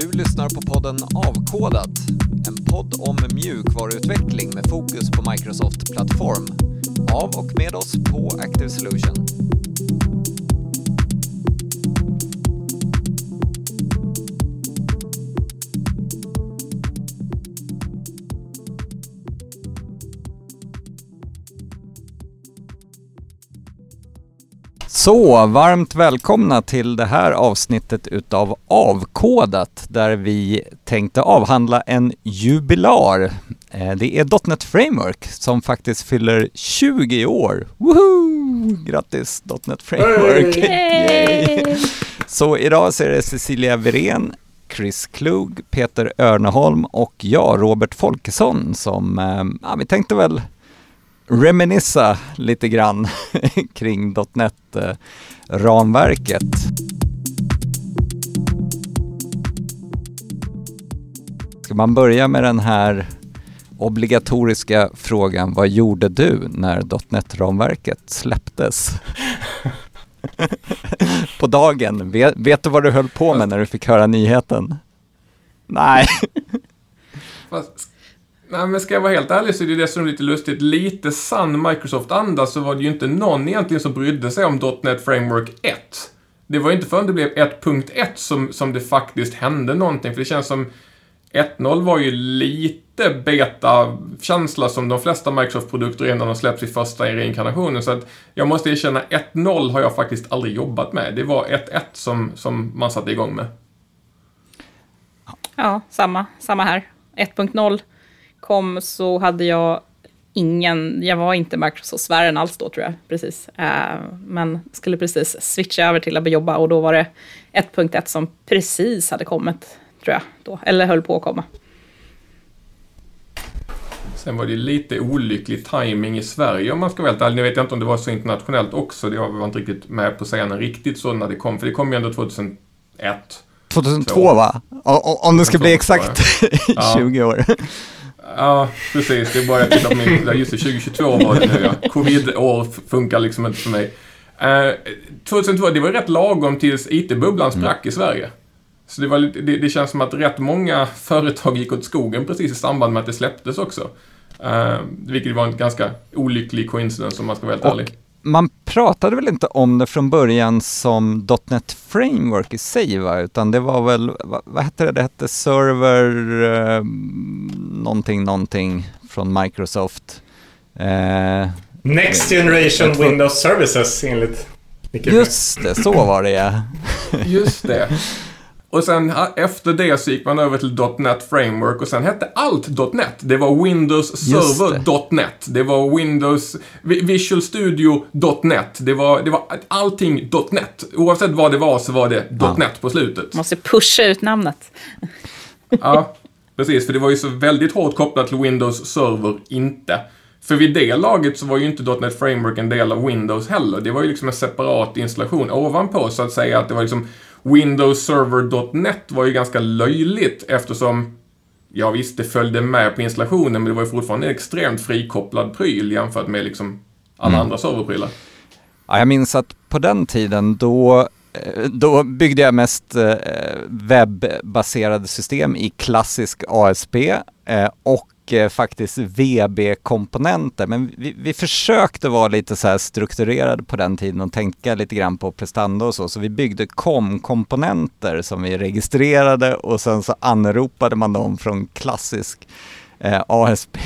Du lyssnar på podden Avkodat, en podd om mjukvaruutveckling med fokus på Microsoft Plattform. Av och med oss på Active Solution. Så, varmt välkomna till det här avsnittet utav Avkodat där vi tänkte avhandla en jubilar. Eh, det är .NET Framework som faktiskt fyller 20 år. Woho! Grattis .NET Framework! Yay! Så idag så är det Cecilia Virén, Chris Klug, Peter Örneholm och jag, Robert Folkesson, som eh, ja, vi tänkte väl reminissa lite grann kring .NET-ramverket. Eh, Ska man börja med den här obligatoriska frågan, vad gjorde du när .NET-ramverket släpptes? på dagen, vet, vet, du vad du höll på med när du fick höra nyheten? Nej. Fast Nej, men ska jag vara helt ärlig så är det dessutom lite lustigt. Lite sann Microsoft-anda så var det ju inte någon egentligen som brydde sig om .NET Framework 1. Det var ju inte förrän det blev 1.1 som, som det faktiskt hände någonting. För det känns som 1.0 var ju lite beta-känsla som de flesta Microsoft-produkter är när de släpps i första reinkarnationen. Så att jag måste erkänna, 1.0 har jag faktiskt aldrig jobbat med. Det var 1.1 som, som man satte igång med. Ja, samma. Samma här. 1.0 kom så hade jag ingen, jag var inte Microsoft-sfären alls då tror jag, precis. Uh, men skulle precis switcha över till att jobba och då var det 1.1 som precis hade kommit, tror jag, då, eller höll på att komma. Sen var det lite olycklig timing i Sverige om man ska vara helt ärlig. Nu vet jag inte om det var så internationellt också. Det var inte riktigt med på scenen riktigt så när det kom. För det kom ju ändå 2001. 2002 så. va? Om det ska bli exakt 20 år. Ja, precis. Det är bara att titta på min... Just det, 2022 var det nu ja. Covid-år funkar liksom inte för mig. Eh, 2002, det var rätt lagom tills IT-bubblan sprack mm. i Sverige. Så det, var, det, det, känns som att rätt många företag gick åt skogen precis i samband med att det släpptes också. Eh, vilket var en ganska olycklig coincidence om man ska vara helt och ärlig man pratade väl inte om det från början som .NET Framework i sig va? Utan det var väl, vad, vad hette det? Det hette Server eh, någonting, någonting från Microsoft. Eh, Next Generation Windows Services enligt Just det, så var det ja. Just det. Och sen efter det så gick man över till .NET Framework och sen hette allt .NET. Det var Windows Server .NET. Det var Windows Visual Studio .NET. Det var, det var allting .NET. Oavsett vad det var så var det ja. .NET på slutet. Måste pusha ut namnet. ja, precis. För det var ju så väldigt hårt kopplat till Windows Server inte. För vid det laget så var ju inte .NET Framework en del av Windows heller. Det var ju liksom en separat installation ovanpå så att säga att det var liksom Windows Server.net var ju ganska löjligt eftersom Ja visst, det följde med på installationen men det var ju fortfarande en extremt frikopplad pryl jämfört med liksom alla mm. andra serverprylar. Ja, jag minns att på den tiden då, eh, då byggde jag mest eh, webbaserade system i klassisk ASP eh, och mycket eh, faktiskt VB-komponenter. Men vi, vi, försökte vara lite så här strukturerade på den tiden och tänka lite grann på prestanda och så. Så vi byggde COM-komponenter som vi registrerade och sen så anropade man dem från klassisk eh, ASP.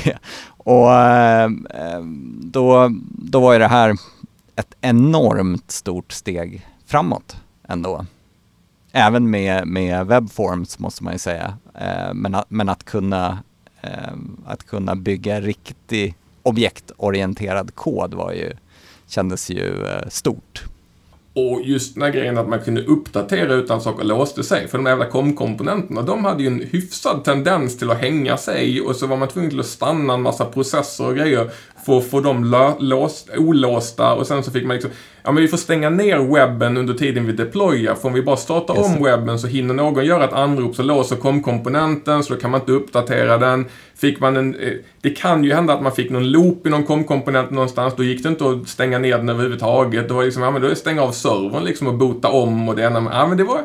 Och eh, då, då var ju det här ett enormt stort steg framåt ändå. Även med, med webforms måste man ju säga. Eh, men, att, men att kunna Ehm, att kunna bygga riktig objektorienterad kod var ju, kändes ju eh, stort. Och just den här grejen att man kunde uppdatera utan saker låste sig. För de jävla komponenterna de hade ju en hyfsad tendens till att hänga sig och så var man tvungen till att stanna en massa processer och grejer för att få dem låst, olåsta och sen så fick man liksom ja men vi får stänga ner webben under tiden vi deployar. För om vi bara startar yes. om webben så hinner någon göra ett anrop så låser kom-komponenten så då kan man inte uppdatera den. Fick man en, eh, det kan ju hända att man fick någon loop i någon kom-komponent någonstans. Då gick det inte att stänga ner den överhuvudtaget. Det var liksom, ja men då stänga av servern liksom och bota om och det ena. Ja men det var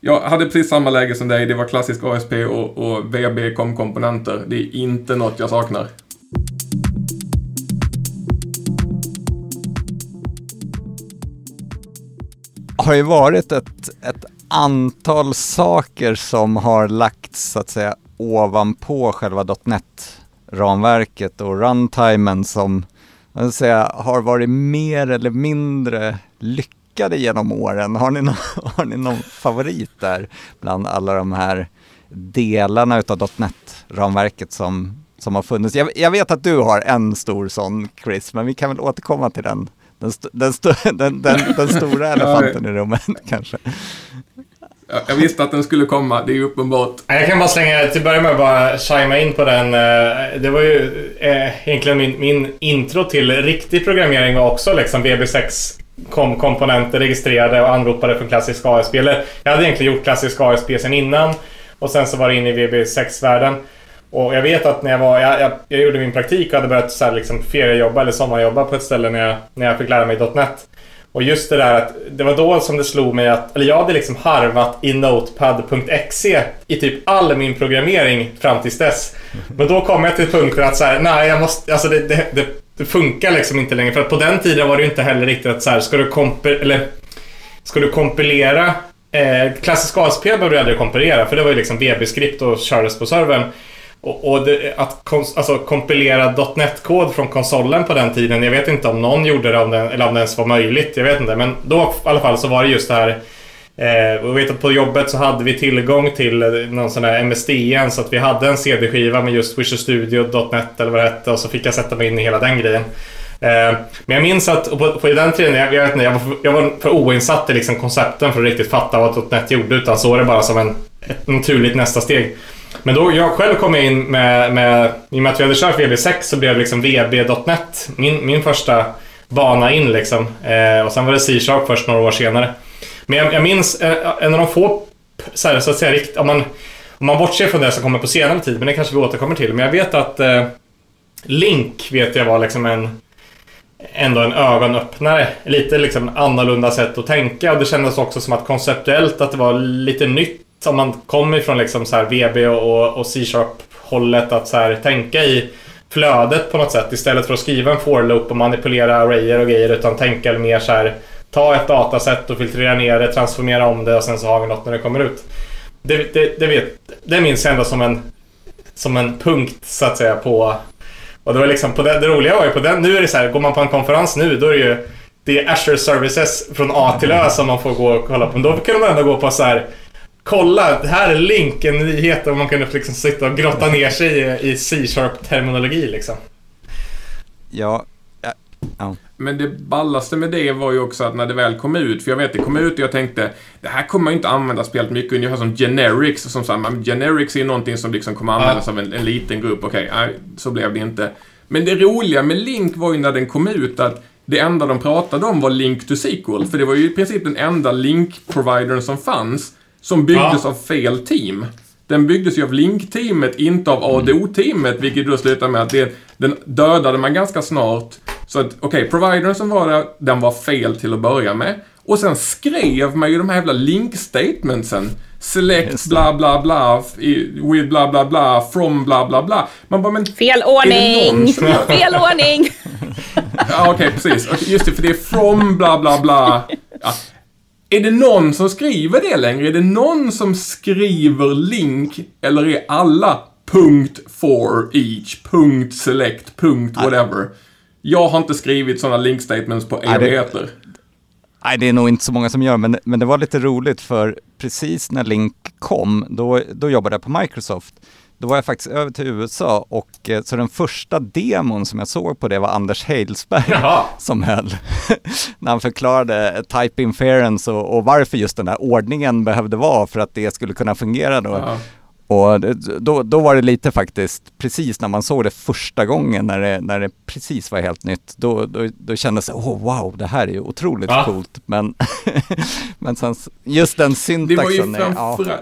Jag hade precis samma läge som dig. Det var klassisk ASP och, och VB kom-komponenter. Det är inte något jag saknar. Har ju varit ett, ett antal saker som har lagts så att säga ovanpå själva .NET-ramverket och runtimen som jag säga, har varit mer eller mindre lyckade genom åren. Har ni, no har ni någon favorit där bland alla de här delarna utav .NET-ramverket som, som har funnits? Jag, jag, vet att du har en stor sån Chris, men vi kan väl återkomma till den den, st den, st den, den, den stora elefanten i rummet kanske. Jag visste att den skulle komma, det är uppenbart. Jag kan bara slänga, till att börja med bara chima in på den. Eh, det var ju eh, egentligen min, min intro till riktig programmering var också liksom VB6 kom komponenter registrerade och anropade från klassisk ASP. Eller jag hade egentligen gjort klassisk ASP sen innan och sen så var det in i VB6-världen. Och jag vet att när jag var, jag, jag, jag gjorde min praktik och hade börjat så här liksom feriejobba eller sommarjobba på ett ställe när jag, när jag fick lära mig .NET. Och just det där att det var då som det slog mig att, eller jag hade liksom harvat i Notepad.exe i typ all min programmering fram tills dess. Men då kom jag till punkten att så här, nej jag måste, alltså det, det, det, det, funkar liksom inte längre. För att på den tiden var det ju inte heller riktigt att så här, ska du kompilera, eller ska du kompilera eh, klassisk ASP behöver du aldrig kompilera för det var ju liksom VB-skript och kördes på servern. Och, och det, att alltså, kompilera .NET-kod från konsolen på den tiden, jag vet inte om någon gjorde det om det, eller om det ens var möjligt. Jag vet inte, men då i alla fall så var det just det här Eh, jag vet att på jobbet så hade vi tillgång till eh, någon sån här MSDN så att vi hade en CD-skiva med just Visual Studio.net eller vad det hette och så fick jag sätta mig in i hela den grejen. Eh, men jag minns att på, på den tiden, jag, jag, vet inte, jag, var för, jag var för oinsatt i liksom koncepten för att riktigt fatta vad .NET gjorde utan såg det bara som en, ett naturligt nästa steg. Men då jag själv kom in med, med i och med att vi hade kört VB6 så blev det liksom VB.net min, min första bana in liksom. Eh, och sen var det C-sharp först några år senare. Men jag, jag minns eh, en av de få, så, här, så att säga, rikt, om man, om man bortser från det som kommer på senare tid, men det kanske vi återkommer till. Men jag vet att eh, Link vet jag var liksom en ändå en ögonöppnare. Lite liksom annorlunda sätt att tänka och det kändes också som att konceptuellt att det var lite nytt som man kommer ifrån liksom så här VB och, och C-sharp hållet att så här tänka i flödet på något sätt istället för att skriva en for-loop och manipulera arrayer och grejer utan tänka mer så här ta ett dataset och filtrera ner det, transformera om det och sen så har vi något när det kommer ut. Det, det, det, vet, det minns jag ändå som en, som en punkt så att säga på... Och det var liksom på det, det roliga var ju på den, nu är det så här, går man på en konferens nu då är det ju det är Azure Services från A till Ö som man får gå och kolla på. Men då kunde man ändå gå på så här kolla, här är link, en nyhet och man kunde liksom sitta och grotta ner sig i, i C-sharp-terminologi liksom. Ja, ja, ja. Men det ballaste med det var ju också att när det väl kom ut, för jag vet det kom ut och jag tänkte det här kommer man ju inte använda speciellt mycket, ungefär som generics som sa, men generics är ju någonting som liksom kommer användas ja. av en, en, liten grupp, okej, okay, så blev det inte. Men det roliga med Link var ju när den kom ut att det enda de pratade om var Link to SQL, för det var ju i princip den enda link-providern som fanns. Som byggdes ja. av fel team. Den byggdes ju av Link-teamet, inte av ADO-teamet, vilket då slutar med att det, den dödade man ganska snart. Så att, okej, okay, providern som var där, den var fel till att börja med. Och sen skrev man ju de här jävla link-statementsen. Select bla bla bla, with bla bla bla, from bla bla bla. Man bara, men... Fel ordning! Fel ordning! ja, okej, okay, precis. Just det, för det är from bla bla bla. Ja, är det någon som skriver det längre? Är det någon som skriver link? Eller är alla punkt for each, punkt select, punkt whatever? Jag har inte skrivit sådana link statements på evigheter. Nej, det är nog inte så många som gör, men, men det var lite roligt för precis när Link kom, då, då jobbade jag på Microsoft då var jag faktiskt över till USA och eh, så den första demon som jag såg på det var Anders Heilsberg Jaha. som höll. när han förklarade type inference och, och, varför just den här ordningen behövde vara för att det skulle kunna fungera då. Ja. Och då, då var det lite faktiskt, precis när man såg det första gången, när det, när det precis var helt nytt, då, då, då kändes det, oh, wow, det här är ju otroligt ja. coolt. Men, men sen, just den syntaxen. Det var ju framförallt, ja.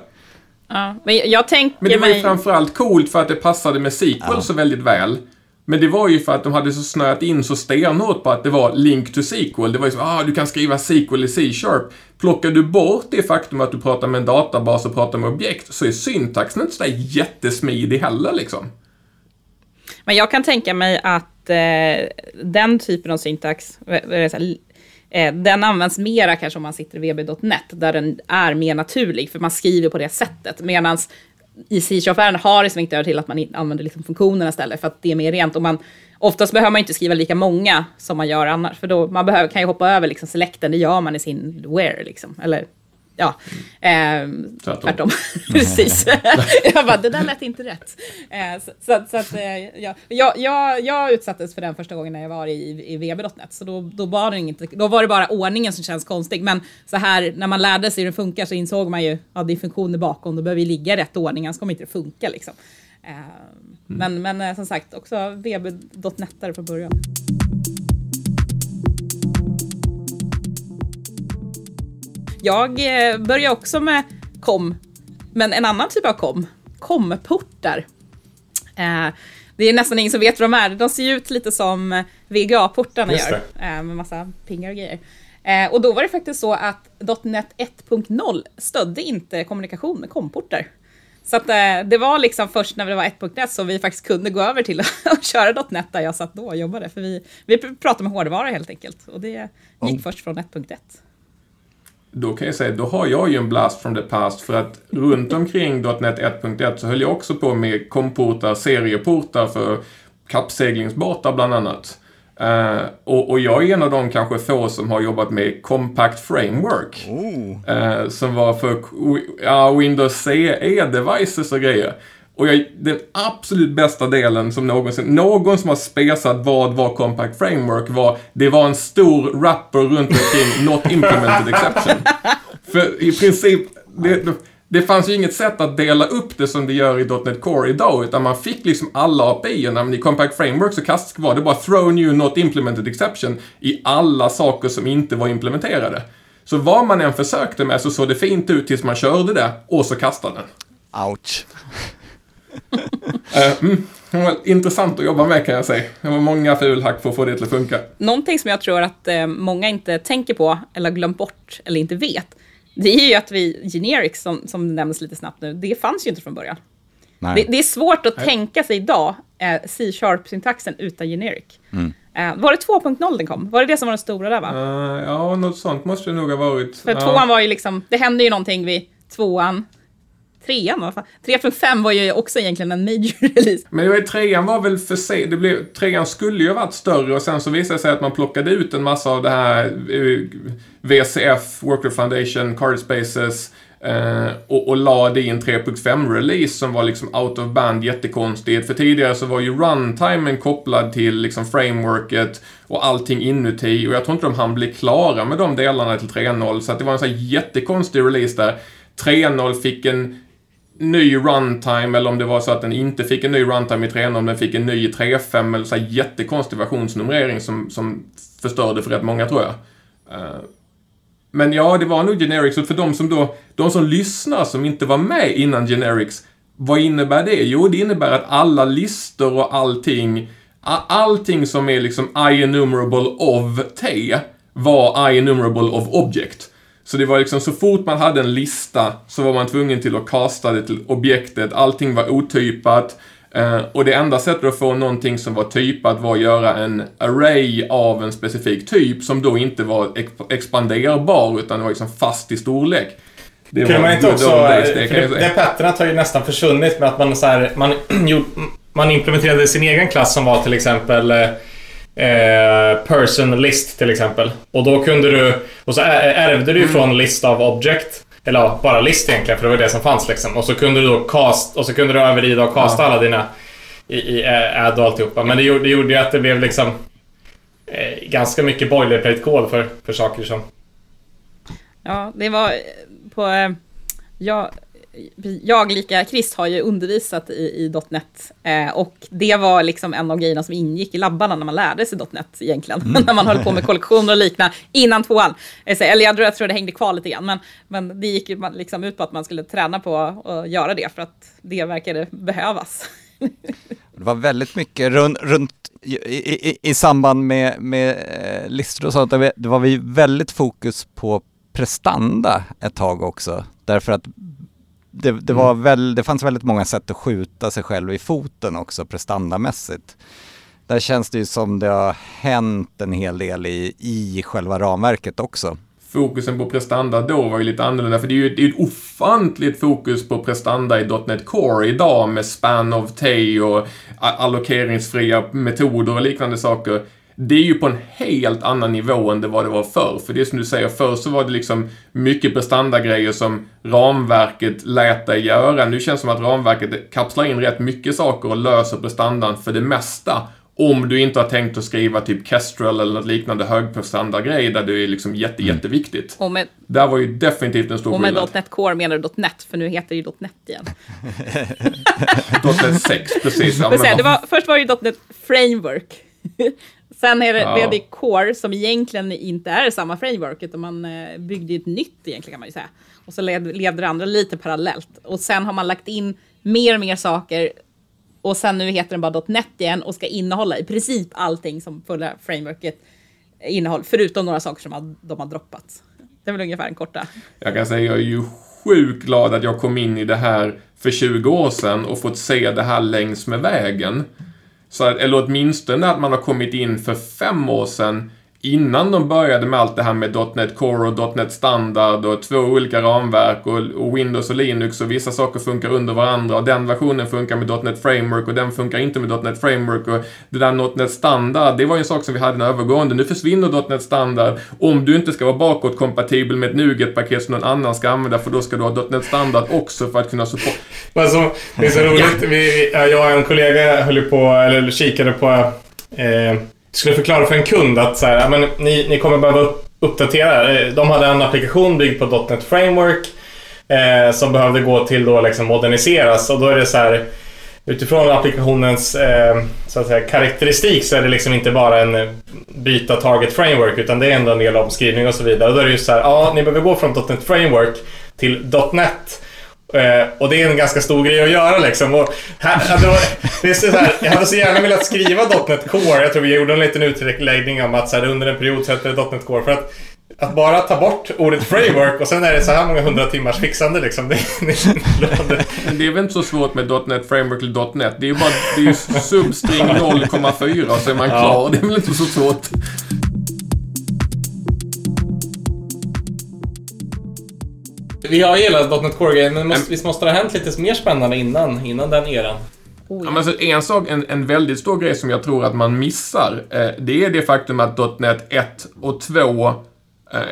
Ja, men jag tänker Men det var ju framförallt coolt för att det passade med sequel ja. så väldigt väl. Men det var ju för att de hade så snöat in så stenhårt på att det var link to SQL. Det var ju så, ah, du kan skriva SQL i C-sharp. Plockar du bort det faktum att du pratar med en databas och pratar med objekt så är syntaxen inte sådär jättesmidig heller liksom. Men jag kan tänka mig att eh, den typen av syntax, eh, den används mera kanske om man sitter i vb.net, där den är mer naturlig, för man skriver på det sättet. Medan i C-sharp-världen har det svängt över till att man använder liksom funktionerna istället, för att det är mer rent. Och man, oftast behöver man inte skriva lika många som man gör annars, för då man behöver, kan ju hoppa över liksom selecten, det gör man i sin where, liksom. Eller Ja, eh, tvärtom. tvärtom. Precis. jag bara, det där lät inte rätt. Eh, så, så, så att, eh, ja, jag, jag, jag utsattes för den första gången när jag var i, i VB.net, så då, då, var det inte, då var det bara ordningen som känns konstig. Men så här, när man lärde sig hur det funkar så insåg man ju att ja, det är funktioner bakom, då behöver vi ligga i rätt ordning, annars kommer inte det funka. Liksom. Eh, mm. Men, men eh, som sagt, också VB.net från början. Jag eh, började också med kom, men en annan typ av kom. Kom-portar. Eh, det är nästan ingen som vet vad de är. De ser ut lite som VGA-portarna gör. Eh, med massa pingar och grejer. och då var det faktiskt så att .NET 1.0 stödde inte kommunikation med komportar. Så att, det var liksom först när det var 1.1 som vi faktiskt kunde gå över till att köra .NET där jag satt då och jobbade. För vi, vi pratade med hårdvara helt enkelt. Och det gick oh. först från 1.1 då kan jag säga, då har jag ju en blast from the past för att runt omkring .NET 1.1 så höll jag också på med komportar, serieportar för kappseglingsbåtar bland annat. Uh, och, och, jag är en av de kanske få som har jobbat med Compact Framework. Oh. Uh, som var för uh, Windows CE-devices och grejer. Och jag, den absolut bästa delen som någonsin, någon som har spesat vad var Compact Framework var, det var en stor rapper runt omkring Not Implemented Exception. För i princip, det, det fanns ju inget sätt att dela upp det som det gör i .NET Core idag, utan man fick liksom alla API-erna, men i Compact Framework så kast, var det bara throw new not implemented exception i alla saker som inte var implementerade. Så vad man än försökte med så såg det fint ut tills man körde det och så kastade den. Ouch uh, mm, intressant att jobba med kan jag säga. Det var många fulhack för att få det till att funka. Någonting som jag tror att eh, många inte tänker på, eller glömt bort, eller inte vet, det är ju att vi, generics, som, som nämns lite snabbt nu, det fanns ju inte från början. Det, det, är svårt att Nej. tänka sig idag, eh, C-sharp-syntaxen utan generic. Mm. Eh, var det 2.0 den kom? Var det det som var den stora där va? Uh, ja, något sånt måste det nog ha varit. För uh. tvåan var ju liksom, det hände ju någonting vid tvåan, trean var 3.5 var ju också egentligen en major release. Men det var, trean var väl för sig, det blev, trean skulle ju ha varit större och sen så visade det sig att man plockade ut en massa av det här eh, VCF, Worker Foundation, Card Spaces uh, och, och la det i en 3.5-release som var liksom out of band jättekonstigt. För tidigare så var ju runtimen kopplad till liksom frameworket och allting inuti och jag tror inte de hann bli klara med de delarna till 3.0 så att det var en sån här jättekonstig release där. 3.0 fick en ny runtime eller om det var så att den inte fick en ny runtime i 3.0 men fick en ny i 3.5 eller så här jättekonstig versionsnumrering som, som förstörde för rätt många tror jag. Uh, men ja, det var nog generics. Och för de som då, de som lyssnar som inte var med innan generics, vad innebär det? Jo, det innebär att alla listor och allting, allting som är liksom I-enumerable of T var I-enumerable of object. Så det var liksom så fort man hade en lista så var man tvungen till att kasta det till objektet. Allting var otypat. Uh, och det enda sättet att få någonting som var typat var att göra en array av en specifik typ som då inte var expanderbar utan var liksom fast i storlek. Det kan man inte också... Days, det, det, det patternet har ju nästan försvunnit med att man så här, man, man implementerade sin egen klass som var till exempel eh, person list till exempel. Och då kunde du... Och så ärvde du mm. från list av object. Eller ja, bara list egentligen, för det var det som fanns liksom. Och så kunde du då cast, och så kunde du överrida och casta ja. alla dina i, i add och alltihopa. Men det gjorde, det gjorde ju att det blev liksom eh, ganska mycket boilerplate-kod för, för saker som... Ja, det var på... Eh, jag jag, lika Chris, har ju undervisat i, i .NET eh, och det var liksom en av grejerna som ingick i labbarna när man lärde sig .NET egentligen. Mm. när man höll på med kollektioner och liknande innan tvåan. Eh, eller jag tror, jag tror det hängde kvar lite grann, men, men det gick liksom ut på att man skulle träna på att göra det för att det verkade behövas. Det var väldigt mycket runt, runt i, i, i, samband med, med eh, listor och sånt. Det var vi väldigt fokus på prestanda ett tag också. Därför att det, det, var mm. väl, det fanns väldigt många sätt att skjuta sig själv i foten också prestandamässigt. Där känns det ju som det har hänt en hel del i, i själva ramverket också fokusen på prestanda då var ju lite annorlunda, för det är ju ett, ett ofantligt fokus på prestanda i .NET Core idag med span of tay och allokeringsfria metoder och liknande saker. Det är ju på en helt annan nivå än det vad det var förr. För det är som du säger, förr så var det liksom mycket prestandagrejer som ramverket lät dig göra. Nu känns det som att ramverket kapslar in rätt mycket saker och löser prestandan för det mesta. Om du inte har tänkt att skriva typ Kestrel eller något liknande högprestanda-grej där det är liksom jätte, mm. jätteviktigt. Och med, Där var ju definitivt en stor skillnad. Och med .NET Core menar du .NET, för nu heter det ju .NET igen. .NET 6, precis. Ja, men, det var, först var det ju .NET Framework. Sen är det, ja. blev det Core som egentligen inte är samma framework, utan man eh, byggde ett nytt egentligen kan man ju säga. Och så led, leder det andra lite parallellt. Och sen har man lagt in mer och mer saker och sen nu heter den bara .NET igen och ska innehålla i princip allting som fulla frameworket innehåller, förutom några saker som de har droppat. Det är väl ungefär en korta. Jag kan säga, jag är ju sjukt glad att jag kom in i det här för 20 år sedan och fått se det här längs med vägen. Så eller åtminstone att man har kommit in för fem år sedan innan de började med allt det här med .NET Core och .NET Standard och två olika ramverk och, Windows och Linux och vissa saker funkar under varandra och den versionen funkar med .NET Framework och den funkar inte med .NET Framework och det där .NET Standard, det var ju en sak som vi hade en övergående. Nu försvinner .NET Standard om du inte ska vara bakåtkompatibel med ett NuGet-paket som någon annan ska använda för då ska du ha .NET Standard också för att kunna supporta. Alltså, det är så roligt. Vi, jag och en kollega höll på, eller kikade på eh, skulle förklara för en kund att så här, men, ni, ni kommer behöva uppdatera. Eh, de hade en applikation byggd på .NET Framework eh, som behövde gå till då liksom moderniseras och då är det så här Utifrån applikationens eh, så att säga, karaktäristik så är det liksom inte bara en eh, byta target framework utan det är ändå en del omskrivning och så vidare. Och då är det ju så här, ja ni behöver gå från .NET Framework till .NET Eh, och det är en ganska stor grej att göra liksom. Och här, det var, det är så här, jag hade så gärna velat skriva .NET Core. Jag tror vi gjorde en liten utläggning om att så här, under en period så hette det .NET Core. För att, att bara ta bort ordet framework och sen är det så här många hundra timmars fixande liksom. Det, det, är väl inte så svårt med .NET Framework eller .NET. Det är ju bara det är substring 0,4 så är man klar. Ja. Det är väl inte så svårt. Vi har gillat .NET Core-grejen, men måste, visst måste det ha hänt lite mer spännande innan, innan den eran? Oh, ja. Ja, men alltså, en, sak, en, en väldigt stor grej som jag tror att man missar, eh, det är det faktum att .NET 1 och 2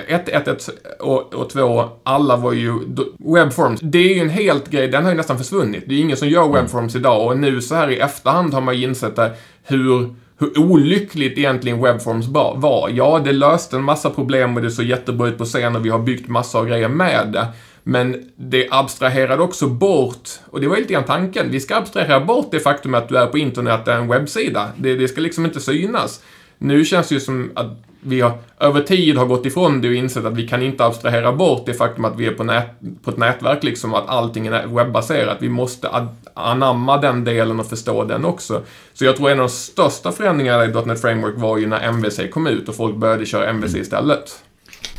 1, 1, 1 och, och 2, alla var ju webforms. Det är ju en helt grej, den har ju nästan försvunnit. Det är ingen som gör mm. webforms idag och nu så här i efterhand har man ju insett hur hur olyckligt egentligen webforms var. Ja, det löste en massa problem och det såg jättebra ut på scen och vi har byggt massa av grejer med det. Men det abstraherade också bort, och det var lite grann tanken, vi ska abstrahera bort det faktum att du är på internet, det är en webbsida. Det, det ska liksom inte synas. Nu känns det ju som att vi har över tid har gått ifrån det och insett att vi kan inte abstrahera bort det faktum att vi är på, nät, på ett nätverk, liksom att allting är webbaserat. Vi måste anamma den delen och förstå den också. Så jag tror en av de största förändringarna i .NET Framework var ju när MVC kom ut och folk började köra MVC mm. istället.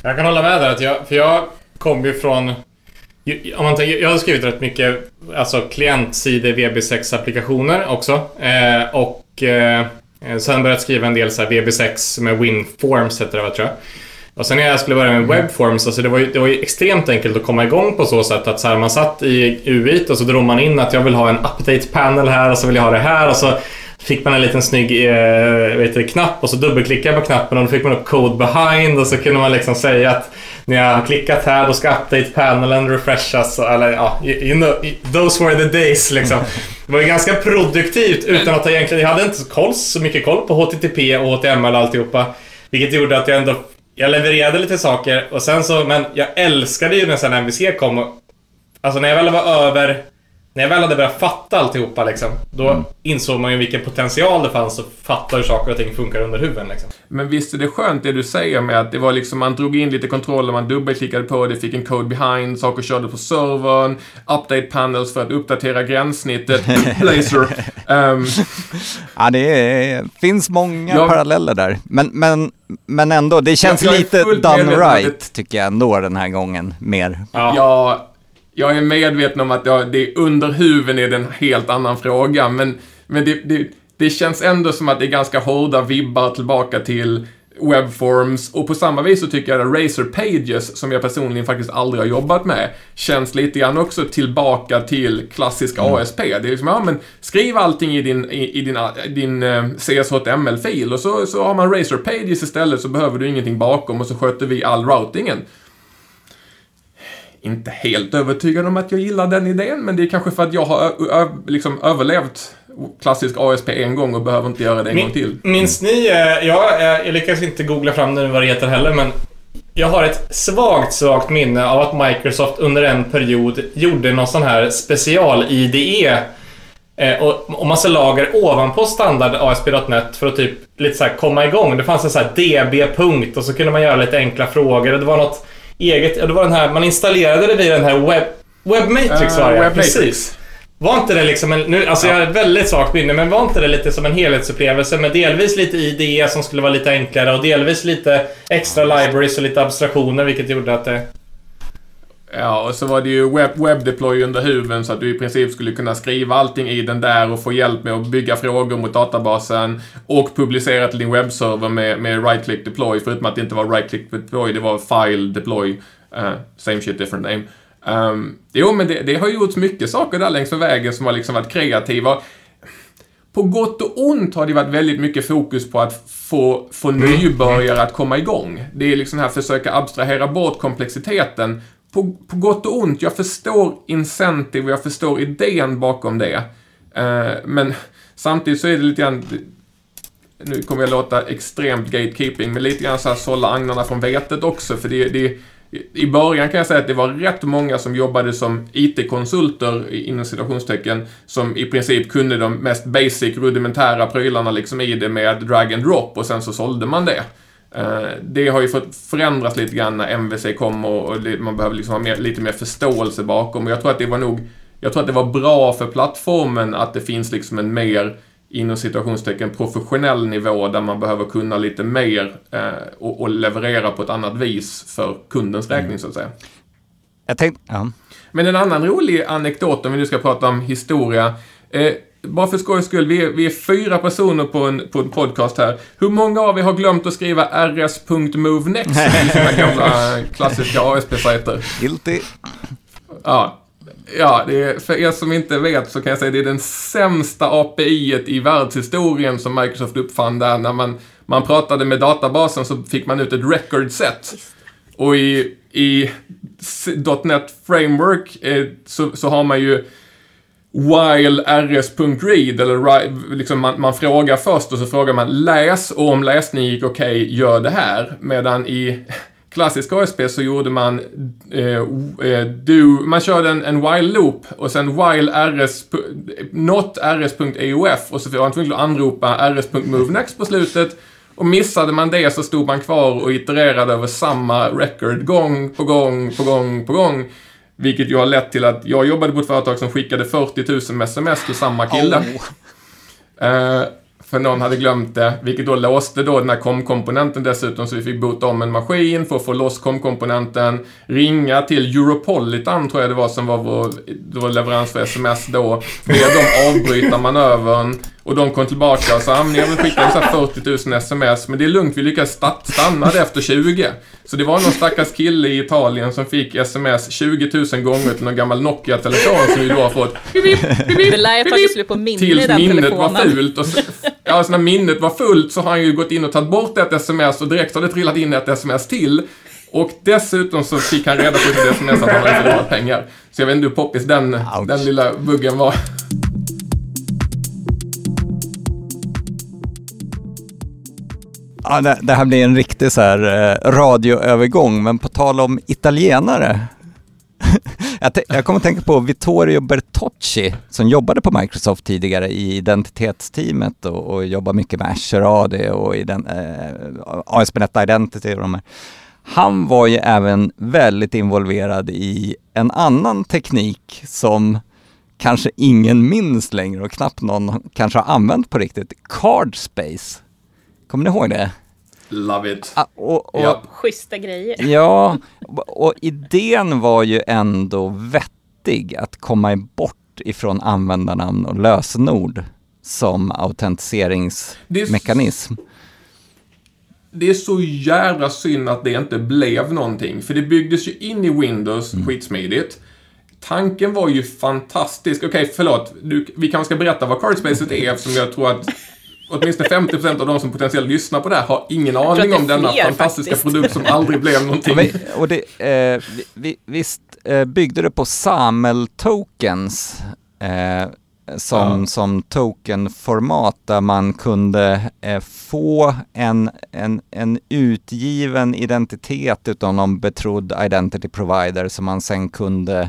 Jag kan hålla med där, att jag, för jag kom ju från om man tänker, jag har skrivit rätt mycket alltså klientsidor VB6-applikationer också. Eh, och eh, Eh, sen börjat skriva en del så här VB6 med WinForms heter det va, tror jag. Och sen när jag skulle börja med mm. Webforms, alltså det var, ju, det var ju extremt enkelt att komma igång på så sätt att så här, man satt i UI och så drog man in att jag vill ha en update panel här och så vill jag ha det här och så fick man en liten snygg eh, vet du, knapp och så dubbelklickade jag på knappen och då fick man upp code behind och så kunde man liksom säga att när jag har klickat här då ska update-panelen refreshas. Eller ja, you know, those were the days liksom. Det var ju ganska produktivt utan att jag egentligen, jag hade inte koll, så mycket koll på HTTP och HTML och alltihopa. Vilket gjorde att jag ändå, jag levererade lite saker och sen så, men jag älskade ju när sen MVC kom. Och, alltså när jag väl var över när jag väl hade börjat fatta alltihopa liksom, då mm. insåg man ju vilken potential det fanns att fatta hur saker och ting funkar under huven. Liksom. Men visst är det skönt det du säger med att det var liksom, man drog in lite kontroller, man dubbelklickade på det, fick en code behind, saker körde på servern, update panels för att uppdatera gränssnittet, Blazor. Um, ja, det är, finns många ja. paralleller där. Men, men, men ändå, det känns lite done right, tycker jag ändå den här gången, mer. Ja. ja jag är medveten om att jag, det under huven är det en helt annan fråga, men, men det, det, det känns ändå som att det är ganska hårda vibbar tillbaka till webforms och på samma vis så tycker jag att Razer Pages, som jag personligen faktiskt aldrig har jobbat med, känns lite grann också tillbaka till klassisk mm. ASP. Det är liksom, ja men skriv allting i din, i, i din, din uh, eh, CSHTML-fil och så, så har man Razer Pages istället så behöver du ingenting bakom och så sköter vi all routingen inte helt övertygad om att jag gillar den idén, men det är kanske för att jag har liksom överlevt klassisk ASP en gång och behöver inte göra det en Min, gång till. Minns ni, eh, jag, eh, jag lyckas inte googla fram nu vad det heter heller, men jag har ett svagt, svagt minne av att Microsoft under en period gjorde någon sån här special-IDE eh, och, och massa lager ovanpå standard ASP.NET för att typ lite så komma igång. Det fanns en sån här DB-punkt och så kunde man göra lite enkla frågor och det var något eget, ja det var den här, man installerade det via den här web, Webmatrix uh, var det, Web precis. Var inte det liksom en, nu, alltså ja. jag har ett väldigt svagt minne, men var inte det lite som en helhetsupplevelse med delvis lite IDE som skulle vara lite enklare och delvis lite extra libraries och lite abstraktioner vilket gjorde att det... Ja, och så var det ju web, deploy under huven så att du i princip skulle kunna skriva allting i den där och få hjälp med att bygga frågor mot databasen och publicera till din webbserver med, med right-click deploy, förutom att det inte var right-click deploy, det var file deploy. Uh, same shit, different name. Um, jo, men det, det har gjorts mycket saker där längs med vägen som har liksom varit kreativa. På gott och ont har det varit väldigt mycket fokus på att få, få nybörjare att komma igång. Det är liksom här försöka abstrahera bort komplexiteten på, på gott och ont, jag förstår incentive och jag förstår idén bakom det. Eh, men samtidigt så är det lite grann, nu kommer jag låta extremt gatekeeping, men lite grann så här sålla agnarna från vetet också, för det, det i början kan jag säga att det var rätt många som jobbade som IT-konsulter inom situationstecken som i princip kunde de mest basic rudimentära prylarna liksom i det med drag and drop och sen så sålde man det. Eh, det har ju fått förändras lite grann när MVC kom och, man behöver liksom ha mer, lite mer förståelse bakom. Och jag tror att det var nog, jag tror att det var bra för plattformen att det finns liksom en mer inom situationstecken professionell nivå där man behöver kunna lite mer eh, och, och, leverera på ett annat vis för kundens räkning mm. så att säga. Jag tänkte, ja. Men en annan rolig anekdot om vi nu ska prata om historia. Bara för skojs skull, vi är, vi är fyra personer på en, på en podcast här. Hur många av er har glömt att skriva rs.movenext i sina gamla klassiska ASP-sajter? Guilty. Ja. Ja, det är, för er som inte vet så kan jag säga att det är den sämsta API i världshistorien som Microsoft uppfann där. När man, man pratade med databasen så fick man ut ett record set. Och i, i .NET Framework eh, så, så har man ju while rs.read, eller liksom man, man, frågar först och så frågar man läs och om läsning gick okej, okay, gör det här. Medan i klassisk ASP så gjorde man eh, eh, do, man körde en, en while loop och sen while rs, not rs.eof och så var man tvungen att anropa rs.movenext på slutet. Och missade man det så stod man kvar och itererade över samma record gång på gång på gång på gång. Vilket ju har lett till att jag jobbade på ett företag som skickade 40 000 sms till samma kille. Oh. Uh, för någon hade glömt det, vilket då låste då den här kom-komponenten dessutom, så vi fick bota om en maskin för att få loss kom-komponenten, ringa till Europolitan, tror jag det var, som var vår, vår leverans för sms då, be dem avbryta manövern, och de kom tillbaka och sa att ni har väl skickat så 40 000 sms, men det är lugnt, vi lyckades stanna det efter 20. Så det var någon stackars kille i Italien som fick sms 20 000 gånger till någon gammal Nokia-telefon som vi då har fått Det lär ju tagit slut på minne i den minnet telefonen. var fult. Och så, ja, så när minnet var fullt så har han ju gått in och tagit bort ett sms och direkt har det trillat in ett sms till. Och dessutom så fick han reda på sitt sms att han hade förlorat pengar. Så jag vet inte hur poppis den, den lilla buggen var. Ja, det, det här blir en riktig så här, eh, radioövergång, men på tal om italienare. Jag, jag kommer att tänka på Vittorio Bertocci som jobbade på Microsoft tidigare i identitetsteamet och, och jobbar mycket med Azure AD och i den, eh, ASP.NET Identity och de här. Han var ju även väldigt involverad i en annan teknik som kanske ingen minns längre och knappt någon kanske har använt på riktigt. Cardspace. Kommer ni ihåg det? Love it. Ah, och, och, Ja. Schyssta grejer. Ja, och idén var ju ändå vettig att komma bort ifrån användarnamn och lösenord som autentiseringsmekanism. det är så jävla synd att det inte blev någonting. För det byggdes ju in i Windows skitsmidigt. Tanken var ju fantastisk. Okej, förlåt. Du, vi kanske ska berätta vad Cardspacet är eftersom jag tror att åtminstone 50% av de som potentiellt lyssnar på det här har ingen aning om denna fler, fantastiska faktiskt. produkt som aldrig blev någonting. Och, vi, och det, eh, vi, vi, visst eh, byggde det på SAML-tokens eh, som, Ja. som tokenformat där man kunde eh, få en, en, en utgiven identitet utav någon betrodd identity provider som man sen kunde eh,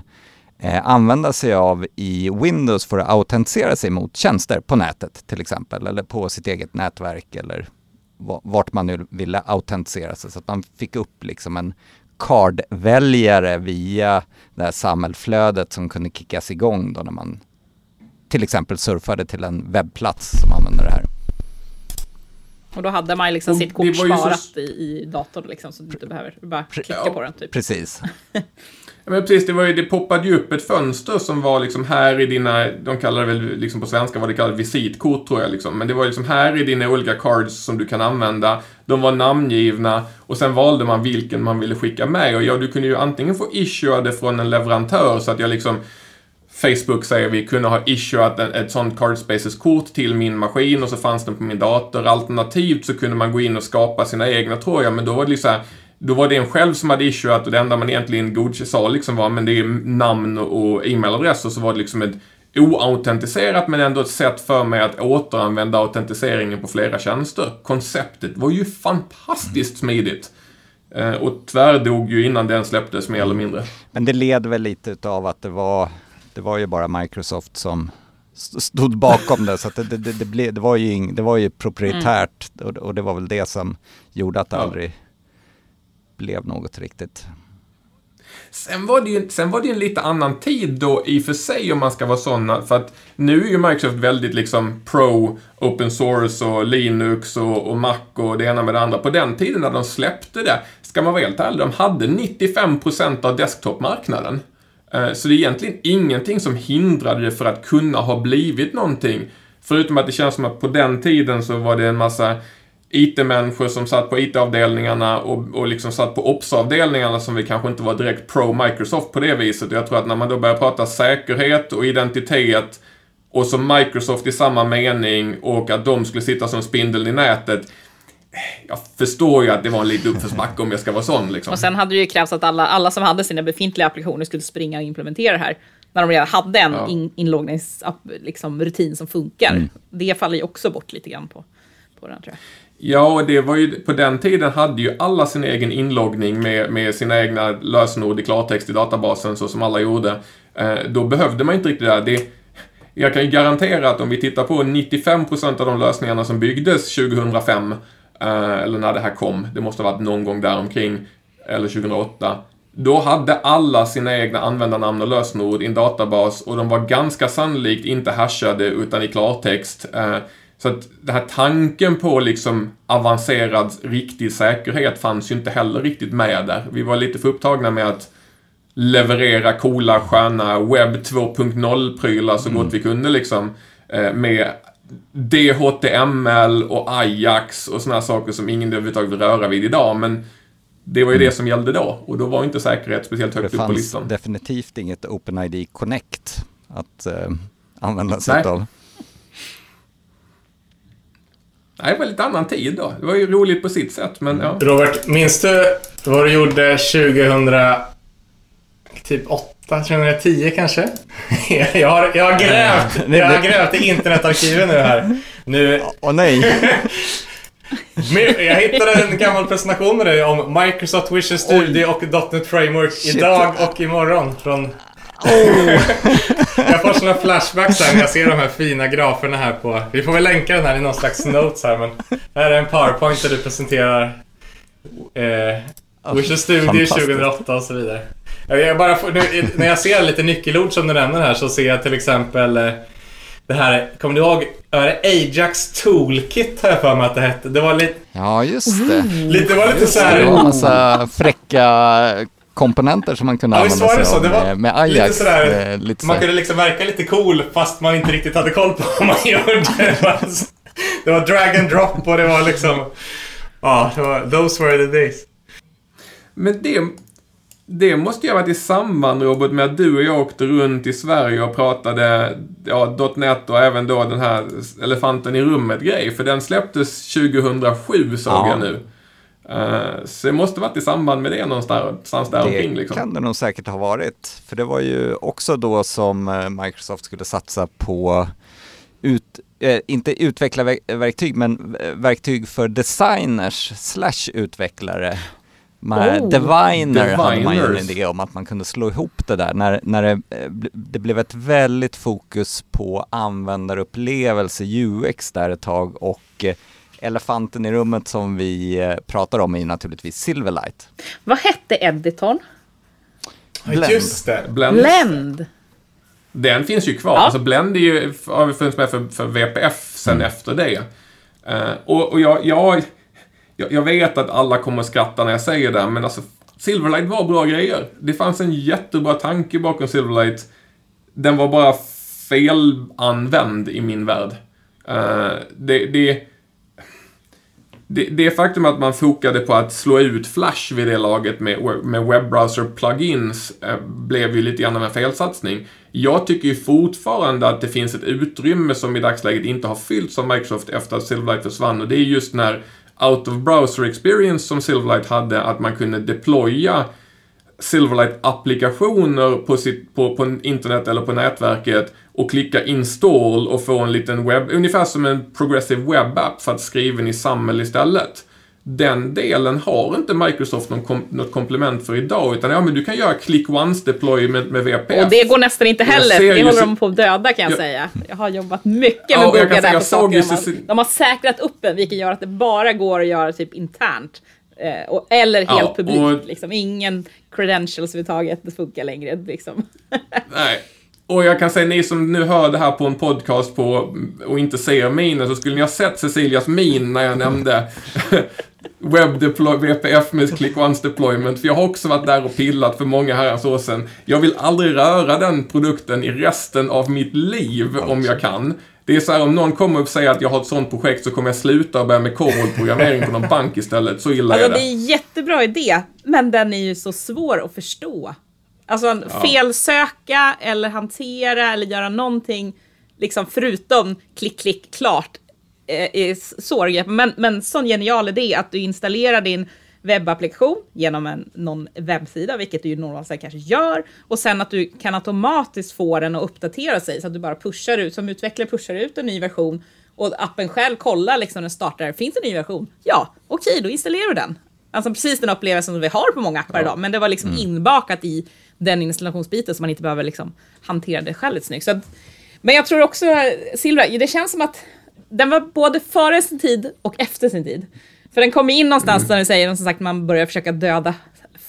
använda sig av i Windows för att autentisera sig mot tjänster på nätet till exempel eller på sitt eget nätverk eller va- vart man nu ville autentisera sig så att man fick upp liksom en cardväljare via det här samhällsflödet som kunde kickas igång då när man till exempel surfade till en webbplats som använde det här. Och då hade man liksom Och sitt kort ju så- sparat i, i datorn liksom, så du inte behöver bara klicka Ja. på den typ. Precis. Ja, men precis, det, var ju, det poppade ju upp ett fönster som var liksom här i dina, de kallar det väl liksom på svenska vad det kallas visitkort tror jag liksom. Men det var liksom här i dina olika cards som du kan använda. De var namngivna och sen valde man vilken man ville skicka med. Och ja, du kunde ju antingen få issuade från en leverantör så att jag liksom Facebook säger vi kunde ha issuat en, ett sånt Cardspaces-kort till min maskin och så fanns den på min dator. Alternativt så kunde man gå in och skapa sina egna tror jag, men då var det liksom då var det en själv som hade issuat och det enda man egentligen godkände sa liksom var men det är namn och e-mailadress och så var det liksom ett oautentiserat men ändå ett sätt för mig att återanvända autentiseringen på flera tjänster. Konceptet var ju fantastiskt smidigt. Eh, och tvärdog ju innan den släpptes mer eller mindre. Men det led väl lite utav att det var, det var ju bara Microsoft som st- stod bakom det. Så att det, det, det, det, blev, det, var ju ing, det var ju proprietärt och, och det var väl det som gjorde att det Ja blev något riktigt. Sen var, det ju, sen var det ju en lite annan tid då i och för sig om man ska vara sådana, för att nu är ju Microsoft väldigt liksom pro open source och Linux och, och Mac och det ena med det andra. På den tiden när de släppte det, ska man vara helt ärlig, de hade 95% av desktopmarknaden. Eh, så det är egentligen ingenting som hindrade det för att kunna ha blivit någonting. Förutom att det känns som att på den tiden så var det en massa IT-människor som satt på IT-avdelningarna och, och liksom satt på Ops-avdelningarna som vi kanske inte var direkt pro-Microsoft på det viset. Och jag tror att när man då börjar prata säkerhet och identitet och så Microsoft i samma mening och att de skulle sitta som spindeln i nätet. Jag förstår ju att det var en liten uppförsbacke om jag ska vara sån liksom. Och sen hade det ju krävts att alla, alla som hade sina befintliga applikationer skulle springa och implementera det här. När de redan hade en Ja. in, inloggningsrutin liksom, rutin som funkar. Det faller ju också bort lite grann på, på den tror jag. Ja, och det var ju, på den tiden hade ju alla sin egen inloggning med, med sina egna lösenord i klartext i databasen så som alla gjorde. Eh, då behövde man inte riktigt det där. Det, jag kan ju garantera att om vi tittar på 95% av de lösningarna som byggdes 2005, eh, eller när det här kom, det måste ha varit någon gång där omkring eller 2008. Då hade alla sina egna användarnamn och lösenord i en databas och de var ganska sannolikt inte hashade utan i klartext. Eh, så att den här tanken på liksom avancerad riktig säkerhet fanns ju inte heller riktigt med där. Vi var lite för upptagna med att leverera coola, sköna webb 2.0-prylar så gott vi kunde liksom. eh, Med DHTML och Ajax och här saker som ingen överhuvudtaget vill röra vid idag. Men det var ju det som gällde då. Och då var inte säkerhet speciellt Det högt upp på fanns listan. definitivt inget OpenID Connect att eh, använda sig av. Nej, det var lite annan tid då. Det var ju roligt på sitt sätt, men ja. Robert, minns du vad du gjorde 2000... Typ 8, 2010 kanske? jag, har, jag, har grävt, jag har grävt i internetarkiven nu här. Nu, Åh nej! Men Jag hittade en gammal presentation med dig om Microsoft Visual Studio och .NET Framework Shit. idag och imorgon från jag får såna flashbacks här när jag ser de här fina graferna här på... Vi får väl länka den här i någon slags notes här men... Här är en powerpoint där du presenterar... Eh, Visual Studio fantastiskt. 2008 och så vidare. Jag bara får, nu, när jag ser lite nyckelord som du nämner här så ser jag till exempel eh, det här, kommer du ihåg? Är det Ajax Toolkit har jag för mig att det hette. Det var lite, Ja, just det. lite, det var lite så Det här... var en massa fräcka komponenter som man kunde Ja, använda sig av med, med lite Ajax. sådär- eh, lite Man så kunde liksom verka lite cool fast man inte riktigt hade koll på vad man gjorde. Det var, det var drag and drop och det var liksom... Ja, det var, those were the days. Men det, det måste ju ha varit i samband, Robert, med att du och jag åkte runt i Sverige och pratade ja, .NET och även då den här elefanten i rummet-grej. För den släpptes 2007, såg Ja. jag nu. Eh, så det måste varit i samband med det någonstans där Det omkring liksom. kan det nog säkert ha varit. För det var ju också då som eh, Microsoft skulle satsa på ut, eh, inte utvecklarverktyg, men eh, verktyg för designers slash utvecklare. Med Oh. Diviner hade man ju en Diviners. idé om att man kunde slå ihop det där när, när det, det blev ett väldigt fokus på användarupplevelse, UX där ett tag och eh, elefanten i rummet som vi eh, pratar om är ju naturligtvis Silverlight. Vad hette editorn? Ja, Blend. Just det. Blend. Blend. Den finns ju kvar. Ja. Alltså Blend är ju, har funnits med för, för VPF sen efter det. Eh, och och jag, jag, jag, vet att alla kommer att skratta när jag säger det, men alltså Silverlight var bra grejer. Det fanns en jättebra tanke bakom Silverlight. Den var bara felanvänd i min värld. Eh, det, det, det, det faktum att man fokade på att slå ut Flash vid det laget med, med webbrowser-plugins eh, blev ju lite grann av en felsatsning. Jag tycker ju fortfarande att det finns ett utrymme som i dagsläget inte har fyllts av Microsoft efter att Silverlight försvann och det är just när out of browser experience som Silverlight hade, att man kunde deploya Silverlight-applikationer på, sitt, på, på internet eller på nätverket och klicka install och få en liten webb, ungefär som en progressive web app skriva den i SAML istället. Den delen har inte Microsoft någon kom, något komplement för idag, utan ja, men du kan göra click once deployment med VPF. Och det går nästan inte Jag heller. Det håller de på att döda kan jag Ja. säga. Jag har jobbat mycket Ja, med jag buggar säga, där jag på saker. De har, Cecil- de har säkrat upp den, vilket gör att det bara går att göra typ internt. Eh, och, eller helt Ja, publikt. och- Liksom. Ingen credentials överhuvudtaget. Det funkar längre. Liksom. Nej. Och jag kan säga, ni som nu hör det här på en podcast på, och inte ser minen, så skulle ni ha sett Cecilias min när jag nämnde Web deploy, VPF med click once deployment. För jag har också varit där och pillat för många herrans år sedan. Jag vill aldrig röra den produkten i resten av mitt liv om jag kan. Det är så här, om någon kommer och säger att jag har ett sånt projekt så kommer jag sluta och börja med COBOL-programmering på någon bank istället. Så illa Alltså är det det. är en jättebra idé, men den är ju så svår att förstå. Alltså felsöka eller hantera eller göra någonting, liksom förutom klick, klick, klart, eh, är svårgrepp. Men, men sån genial idé att du installerar din webbapplikation genom en, någon webbsida, vilket du ju normalt sett kanske gör, och sen att du kan automatiskt få den att uppdatera sig, så att du bara pushar ut, som utvecklare pushar ut en ny version, och appen själv kollar liksom när den startar, finns det en ny version? Ja, okej, då installerar du den. Alltså precis den upplevelsen som vi har på många appar idag, men det var liksom inbakat i den installationsbiten så man inte behöver liksom hantera det själv snyggt. Så att, men jag tror också, Silver, det känns som att den var både före sin tid och efter sin tid. För den kom in någonstans där du säger, som sagt, man börjar försöka döda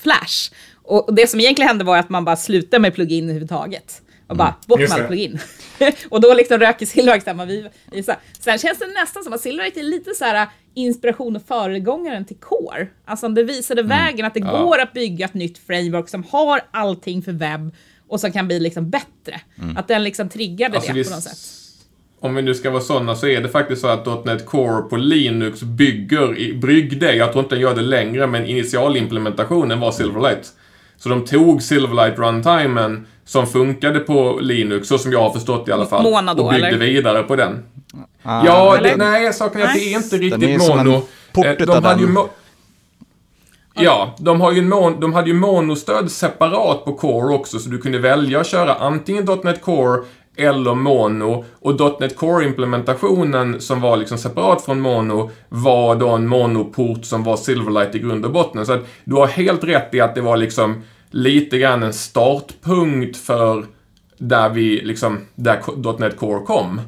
Flash. Och det som egentligen hände var att man bara slutade med plugin överhuvudtaget. Och bara, bort Just med all plugin. och då liksom röker Silverlight samma vi, vi så här. Sen känns det nästan som att Silverlight är lite så här inspiration och föregångaren till Core. Alltså det visade vägen att det Ja. går att bygga ett nytt framework som har allting för webb och som kan bli liksom bättre. Att den liksom triggade Alltså, det på något sätt. Om vi nu ska vara sådana så är det faktiskt så att .NET Core på Linux bygger, i, bryggde, jag tror inte den gör det längre, men initialimplementationen var Silverlight. Så de tog Silverlight runtimen som funkade på Linux, så som jag har förstått i alla fall, Mono då, och byggde eller? vidare på den. Ah, ja, det, nej, saken är att det är inte är riktigt en mono. Eh, de hade ju mo- Ja, de, har ju en mon- de hade ju monostöd separat på Core också, så du kunde välja att köra antingen .NET Core eller Mono. Och .NET Core-implementationen som var liksom separat från Mono var då en monoport som var Silverlight i grund och botten. Så att du har helt rätt i att det var liksom lite grann en startpunkt för där vi liksom, där .NET Core kom.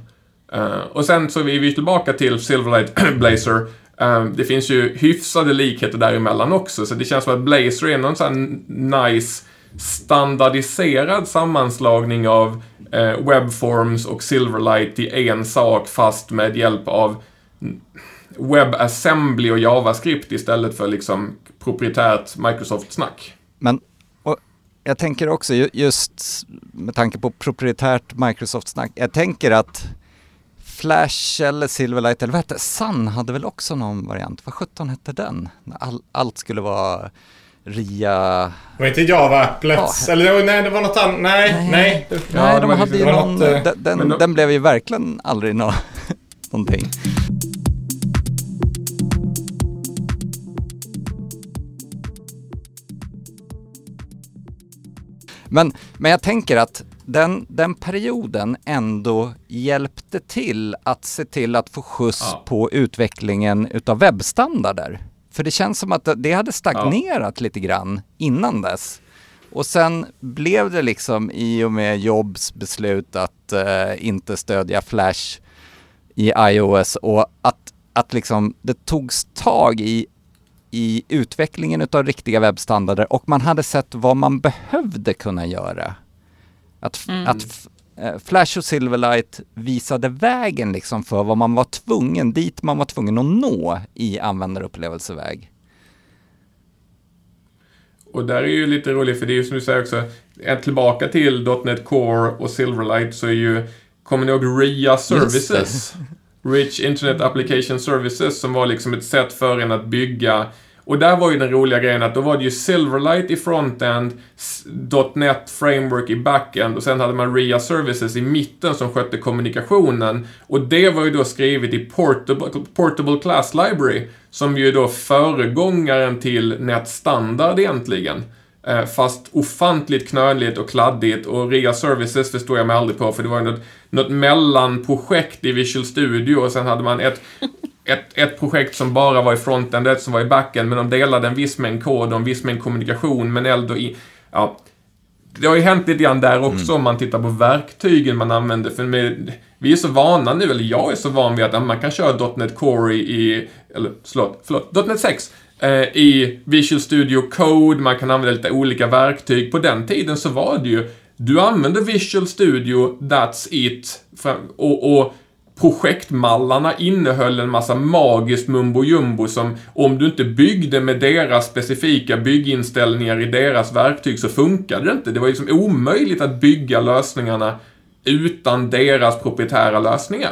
Uh, och sen så är vi tillbaka till Silverlight Blazer. Uh, det finns ju hyfsade likheter däremellan också, så det känns som att Blazer är någon sån nice standardiserad sammanslagning av eh, Webforms och Silverlight i en sak fast med hjälp av WebAssembly och JavaScript istället för liksom proprietärt Microsoft-snack. Men jag tänker också just med tanke på proprietärt Microsoft-snack, jag tänker att Flash eller Silverlight eller vad hette Sun hade väl också någon variant, vad sjutton hette den? All, allt skulle vara RIA... Var inte Java-applets? Ja. Eller nej, det var något annat. Nej, nej. Nej, nej ja, de hade ju någon, något, den, den, då... den, blev ju verkligen aldrig nå, någonting. Men, men jag tänker att den, den perioden ändå hjälpte till att se till att få skjuts ja. på utvecklingen utav webbstandarder. För det känns som att det hade stagnerat ja. lite grann innan dess. Och sen blev det liksom i och med Jobs beslut att uh, inte stödja Flash i iOS och att, att liksom det togs tag i i utvecklingen av riktiga webbstandarder och man hade sett vad man behövde kunna göra. Att, mm. att eh, Flash och Silverlight visade vägen liksom för vad man var tvungen, dit man var tvungen att nå i användarupplevelseväg. Och där är ju lite roligt, för det är ju som du säger också, tillbaka till .NET Core och Silverlight så är ju, kommer ni ihåg RIA Services? Rich Internet Application Services som var liksom ett sätt för en att bygga och där var ju den roliga grejen att då var det ju Silverlight i frontend, .NET Framework i backend och sen hade man RIA Services i mitten som skötte kommunikationen. Och det var ju då skrivet i Portable, Portable Class Library, som ju då föregångaren till NET Standard egentligen. Eh, fast ofantligt knöligt och kladdigt och RIA Services förstår jag mig aldrig på för det var ju något, något mellanprojekt i Visual Studio och sen hade man ett, ett, ett projekt som bara var i fronten, ett som var i backen men de delade en viss mängd kod och en viss mängd kommunikation men ändå i... Ja, det har ju hänt lite grann där också mm. om man tittar på verktygen man använder. För med, vi är så vana nu, eller jag är så van vid att man kan köra .NET Core i, eller förlåt, förlåt, .NET 6 eh, i Visual Studio Code, man kan använda lite olika verktyg. På den tiden så var det ju, du använde Visual Studio, that's it. Och, och projektmallarna innehöll en massa magiskt mumbo jumbo som om du inte byggde med deras specifika bygginställningar i deras verktyg så funkade det inte. Det var liksom omöjligt att bygga lösningarna utan deras proprietära lösningar.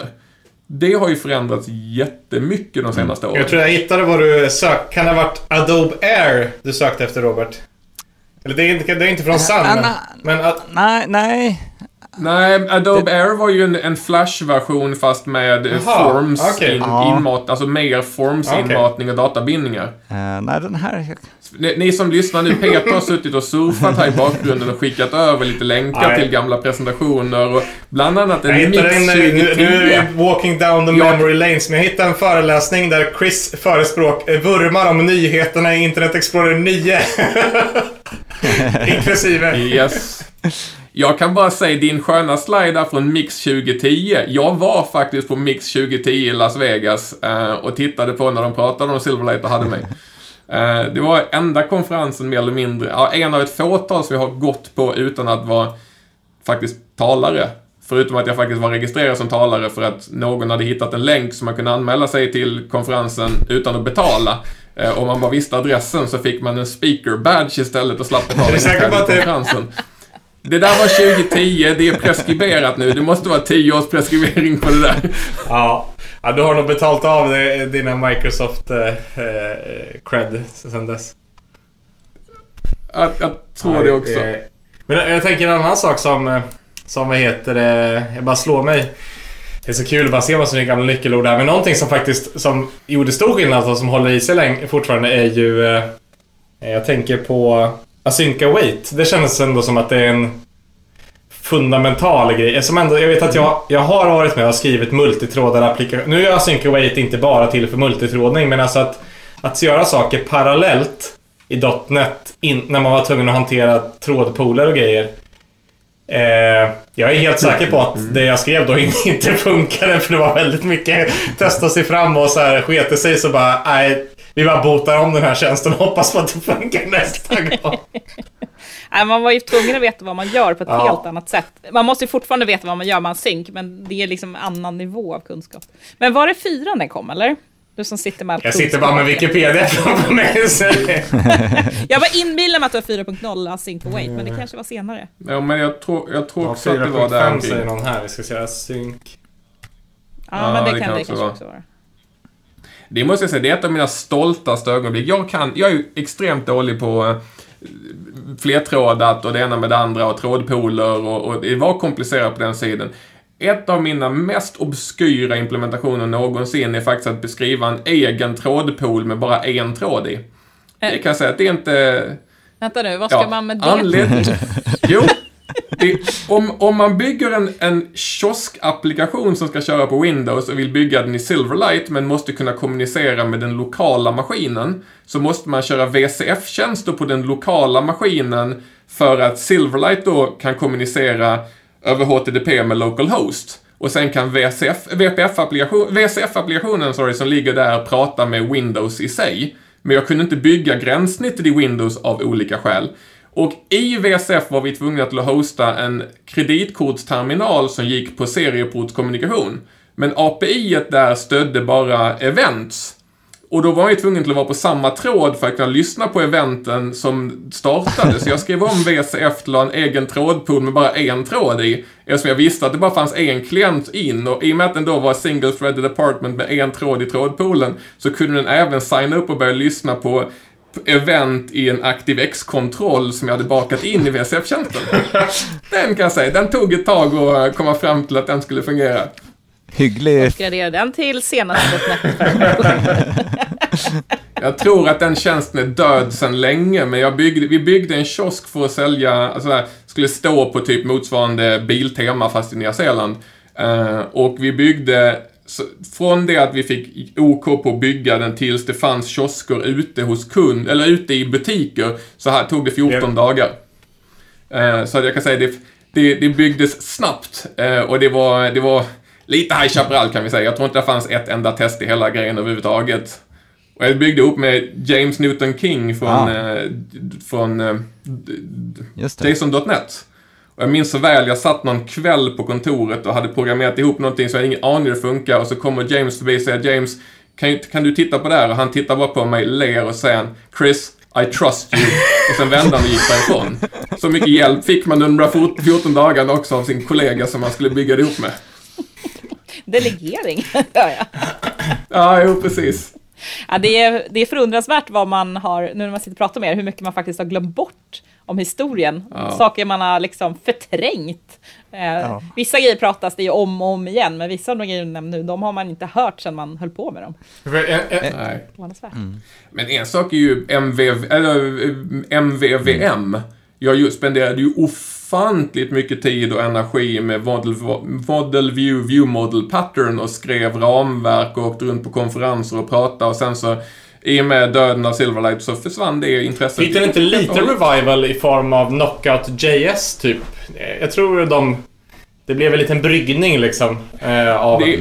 Det har ju förändrats jättemycket de senaste åren. Jag tror jag hittade vad du sökte. Kan det ha varit Adobe Air du sökte efter, Robert? Eller det är inte, det är inte från Sun. Äh, men, nej, nej. Nej, Adobe det... Air var ju en, en Flash-version fast med Aha, Forms okay. in, inmat, alltså mer Forms-inmatning okay. och databindningar. Uh, nej, den här... Ni, ni, som lyssnar nu, Peter har suttit och surfat här i bakgrunden och skickat över lite länkar nej. till gamla presentationer och bland annat en jag Mix en, 2010. Nu, nu är jag walking down the jag... memory lanes, men jag hittade en föreläsning där Chris förespråk eh, vurmar om nyheterna i Internet Explorer 9. Inklusive. Yes. Jag kan bara säga din sköna slide från Mix 2010. Jag var faktiskt på Mix 2010 i Las Vegas eh, och tittade på när de pratade om Silverlight och hade mig. Eh, det var enda konferensen mer eller mindre, ja, en av ett fåtal som jag har gått på utan att vara faktiskt talare. Förutom att jag faktiskt var registrerad som talare för att någon hade hittat en länk som man kunde anmäla sig till konferensen utan att betala. Eh, om man bara visste adressen så fick man en speaker badge istället och slapp betala konferensen. Det där var 2010, det är preskriberat nu. Det måste vara 10 års preskribering på det där. Ja, ja du har nog betalt av dina Microsoft eh, eh, cred sen dess. Jag, jag tror ja, det också. Eh, men jag tänker en annan sak som, eh, som vad heter det, jag bara slår mig. Det är så kul att bara se vad som är gamla nyckelord här. Men någonting som faktiskt som gjorde stor skillnad och som håller i sig länge, fortfarande är ju... Eh, jag tänker på Asynka Wait. Det känns ändå som att det är en fundamental grej. Som ändå, jag vet att jag, jag har varit med och skrivit multitrådade applikationer. Nu är Async Await inte bara till för multitrådning, men alltså att, att göra saker parallellt i .NET in, när man var tvungen att hantera trådpooler och grejer. Eh, jag är helt säker på att det jag skrev då inte funkade för det var väldigt mycket testa sig fram och så här skete sig så bara nej, vi bara botar om den här tjänsten och hoppas på att det funkar nästa gång. Nej, man var ju tvungen att veta vad man gör på ett Ja. helt annat sätt. Man måste ju fortfarande veta vad man gör med en synk, men det är liksom en annan nivå av kunskap. Men var det fyran den kom, eller? Du som sitter med all Jag sitter bara med Wikipedia framför mig. så- Jag var inbillad med att det var 4.0 async och wait, men det kanske var senare. Ja, men jag tror, jag tror Ja, också att det var där 4.5 säger någon här. Vi ska se. Sync. Ja, Ja, men det, det kan kan det också kanske vara. också vara. Det måste jag säga, det är ett av mina stoltaste ögonblick. Jag kan, jag är ju extremt dålig på eh, flertrådat och det ena med det andra och trådpooler och, och det var komplicerat på den sidan. Ett av mina mest obskyra implementationer någonsin är faktiskt att beskriva en egen trådpool med bara en tråd i. Det kan jag säga att det är inte... Vänta nu, vad ska man med det anled-? Jo, det, om, om man bygger en, en kioskapplikation som ska köra på Windows och vill bygga den i Silverlight men måste kunna kommunicera med den lokala maskinen så måste man köra VCF-tjänster på den lokala maskinen för att Silverlight då kan kommunicera över HTTP med localhost. Och sen kan VCF, VPF-applikation, VCF-applikationen sorry, som ligger där prata med Windows i sig. Men jag kunde inte bygga gränssnittet i Windows av olika skäl. Och i VSF var vi tvungna till att hosta en kreditkortsterminal som gick på serieportskommunikation. Men API -et där stödde bara events. Och då var jag tvungen till att vara på samma tråd för att kunna lyssna på eventen som startade. Så jag skrev om VCF till en egen trådpool med bara en tråd i. Eftersom jag visste att det bara fanns en klient in och i och med att den då var single threaded apartment med en tråd i trådpoolen så kunde den även signa upp och börja lyssna på event i en ActiveX-kontroll som jag hade bakat in i VCF-tjänsten. Den kan jag säga, den tog ett tag att komma fram till att den skulle fungera. Hygglig Uppgradera den till senaste. Jag tror att den tjänsten är död sedan länge, men jag byggde, vi byggde en kiosk för att sälja, alltså skulle stå på typ motsvarande Biltema fast i Nya Zeeland. Eh, och vi byggde, så, från det att vi fick OK på att bygga den tills det fanns kiosker ute hos kund, eller ute i butiker, så här tog det 14 Ja. dagar. Eh, så jag kan säga det, det, det byggdes snabbt eh, och det var, det var lite High Chaparral kan vi säga. Jag tror inte det fanns ett enda test i hela grejen överhuvudtaget. Och jag byggde upp med James Newton King från, Ah. eh, från eh, d- Och jag minns så väl, jag satt någon kväll på kontoret och hade programmerat ihop någonting så jag hade ingen aning hur det funkar och så kommer James förbi och säger James, kan, kan du titta på det här? Och han tittar bara på mig, ler och säger Chris, I trust you. Och sen vände han och gick därifrån. Så mycket hjälp fick man under de här 14 dagarna också av sin kollega som man skulle bygga det ihop med. Delegering, hör jag. Ja, jo precis. Ja, det, är, det är förundransvärt vad man har, nu när man sitter och pratar med er, hur mycket man faktiskt har glömt bort om historien. Ja. Saker man har liksom förträngt. Eh, Vissa grejer pratas det ju om och om igen, men vissa av de grejer du nämner nu, de har man inte hört sedan man höll på med dem. För, eh, eh, Nej. Förvånansvärt. Men en sak är ju MVV, eller, eh, MVVM. Jag ju spenderade ju ofantligt mycket tid och energi med model, model View, View Model Pattern och skrev ramverk och åkte runt på konferenser och pratade och sen så i och med döden av Silverlight så försvann det intresset. Den inte lite revival i form av Knockout JS typ? Jag tror de... Det blev en liten bryggning liksom. Eh, av... Det,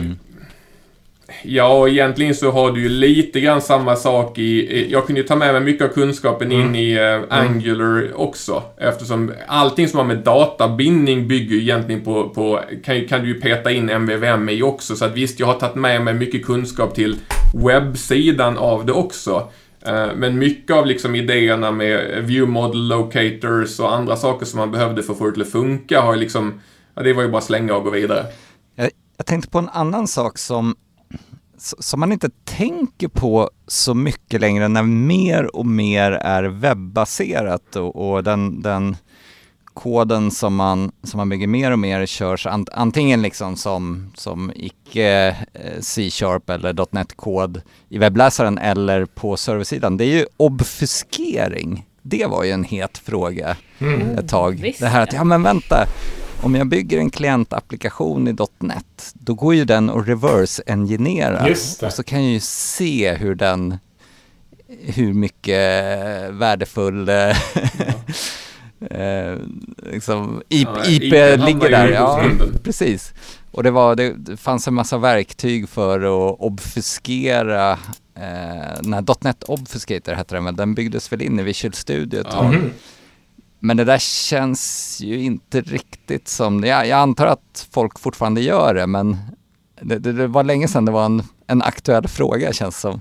Ja, egentligen så har du ju lite grann samma sak i... Jag kunde ju ta med mig mycket av kunskapen in i eh, Angular också. Eftersom allting som har med databindning bygger ju egentligen på... på kan, kan du ju peta in MVVM i också. Så att visst, jag har tagit med mig mycket kunskap till webbsidan av det också. Eh, men mycket av liksom idéerna med view model locators och andra saker som man behövde för att få det till att funka har liksom... Ja, det var ju bara slänga och gå vidare. Jag, jag tänkte på en annan sak som, som man inte tänker på så mycket längre när mer och mer är webbaserat och, och den, den koden som man, som man bygger mer och mer körs ant, antingen liksom som, som icke eh, C-sharp eller .NET-kod i webbläsaren eller på serversidan. Det är ju obfuskering. Det var ju en het fråga ett tag. visst det här att, ja. ja men vänta, om jag bygger en klientapplikation i .NET, då går ju den att reverse-engineera. Och så kan jag ju se hur den hur mycket värdefull eh, eh, liksom, IP, Ja, IP IP ligger där. Ja, precis. Och det, var, det, det fanns en massa verktyg för att obfuskera eh, när .NET Obfuscator hette den, men den byggdes väl in i Visual Studio ett Ja. tag. Mhm. Men det där känns ju inte riktigt som, jag, jag antar att folk fortfarande gör det, men det, det, det var länge sedan det var en, en aktuell fråga känns som.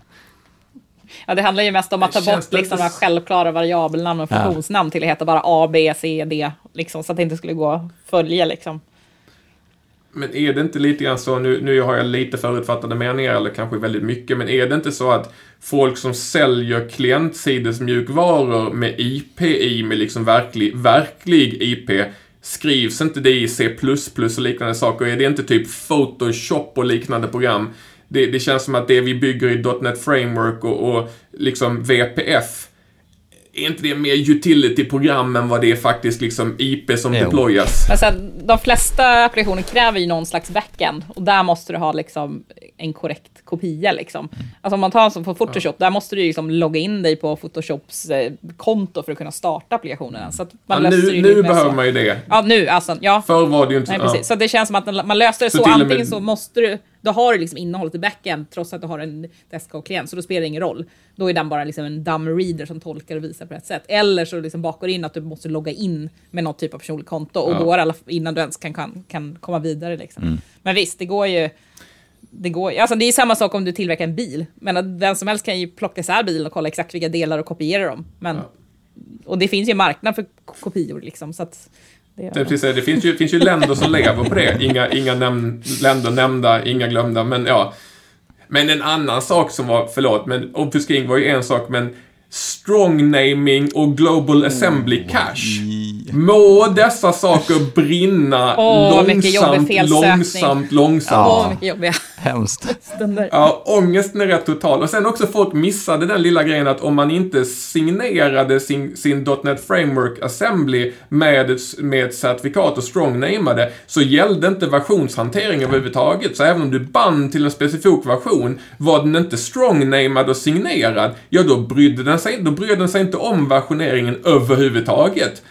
Ja, det handlar ju mest om att ta bort liksom, de här självklara variabelnamn och Ja. funktionsnamn till att heta bara A, B, C, D, liksom, så att det inte skulle gå att följa. Liksom. Men är det inte lite grann så, nu, nu har jag lite förutfattade meningar, eller kanske väldigt mycket, men är det inte så att folk som säljer klientsidesmjukvaror med IP i, med liksom verklig, verklig IP, skrivs inte det i C++ och liknande saker? Är det inte typ Photoshop och liknande program? Det, det känns som att det vi bygger i .NET Framework och, och liksom VPF, är inte det mer utility-program än vad det är faktiskt liksom IP som Jo. deployas? Sen, de flesta applikationer kräver ju någon slags backend och där måste du ha liksom, en korrekt kopia. Liksom. Alltså om man tar en som på Photoshop, där måste du liksom logga in dig på Photoshops eh, konto för att kunna starta applikationerna. Så att man Ja, löser nu ju nu behöver så. man ju det. Ja, nu alltså. Ja. Förr var det ju inte Nej, ja. precis. Så det känns som att man löste det Så så. och med- Antingen så måste du, då har du liksom innehållet i backend trots att du har en desktop-klient, så då spelar det ingen roll. Då är den bara liksom en dumb reader som tolkar och visar på rätt sätt. Eller så liksom bakar in att du måste logga in med något typ av personligt konto och Ja. då är alla, innan du ens kan, kan, kan komma vidare. Liksom. Mm. Men visst, det går ju det, går, alltså det är samma sak om du tillverkar en bil. Men vem som helst kan ju plocka isär bilen och kolla exakt vilka delar och kopiera dem. Men, Ja. Och det finns ju en marknad för ko- kopior. Liksom, så att det, Det, precis, det finns ju, finns ju länder som lever på det. Inga, inga näm länder nämnda, inga glömda, men ja. Men en annan sak som var, förlåt, men obfusking var ju en sak, men strong naming och global assembly cache. Må dessa saker brinna jobbig långsamt, långsamt, långsamt. Åh, Ja. mycket jobbiga Hemskt. Ja, ångesten är rätt total. Och sen också folk missade den lilla grejen att om man inte signerade sin, sin .NET Framework Assembly med, ett- med ett certifikat och strong-namade så gällde inte versionshantering överhuvudtaget. Så även om du band till en specifik version, var den inte strong-namad och signerad, ja då brydde den sig, då brydde den sig inte om versioneringen överhuvudtaget.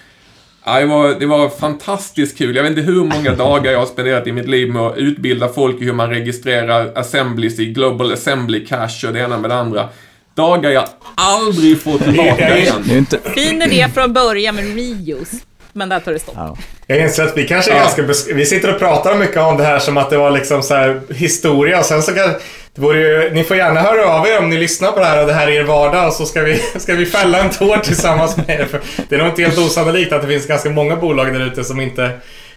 Ja, det, var, det var fantastiskt kul. Jag vet inte hur många dagar jag har spenderat i mitt liv med att utbilda folk i hur man registrerar assemblies i Global Assembly Cache och det ena med det andra. Dagar jag aldrig får tillbaka igen. Det är ju inte... Fin idé från början med reuse, men där tar det stopp. Ja. Jag inser att vi kanske är Ja. ganska... Vi sitter och pratar mycket om det här som att det var liksom så här historia och sen så kan... Det vore ju, ni får gärna höra av er om ni lyssnar på det här och det här är er vardag och så ska vi, ska vi fälla en tår tillsammans med er. För det är nog inte helt osannolikt att det finns ganska många bolag där ute som inte...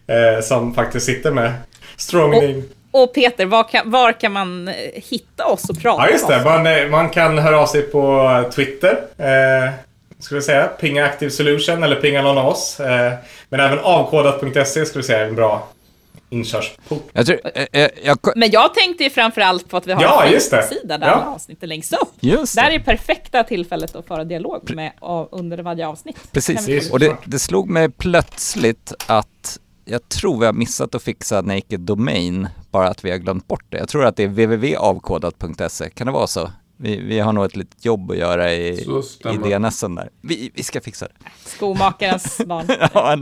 Eh, som faktiskt sitter med strong Och- name. Och Peter, var kan, var kan man eh, hitta oss och prata Ja, just med det. oss? Man, eh, man kan höra av sig på Twitter. Eh, skulle jag säga. Pinga Active Solution eller pinga någon av oss. Eh, men även avkodat.se skulle jag säga är en bra inkörsport. Jag tror... eh, eh, jag, Men jag tänkte ju framförallt på att vi har Ja, en. Facebook-sida där Ja. alla avsnitt är längst upp. just Där det. är perfekta tillfället att föra dialog med av- under varje avsnitt. Precis. Och det, det slog mig plötsligt att jag tror vi har missat att fixa Naked Domain, bara att vi har glömt bort det. Jag tror att det är www.avkodat.se, kan det vara så? Vi, vi har nog ett litet jobb att göra i, Så i. DNSen där. Vi, vi ska fixa det. Skomakarens barn. ja?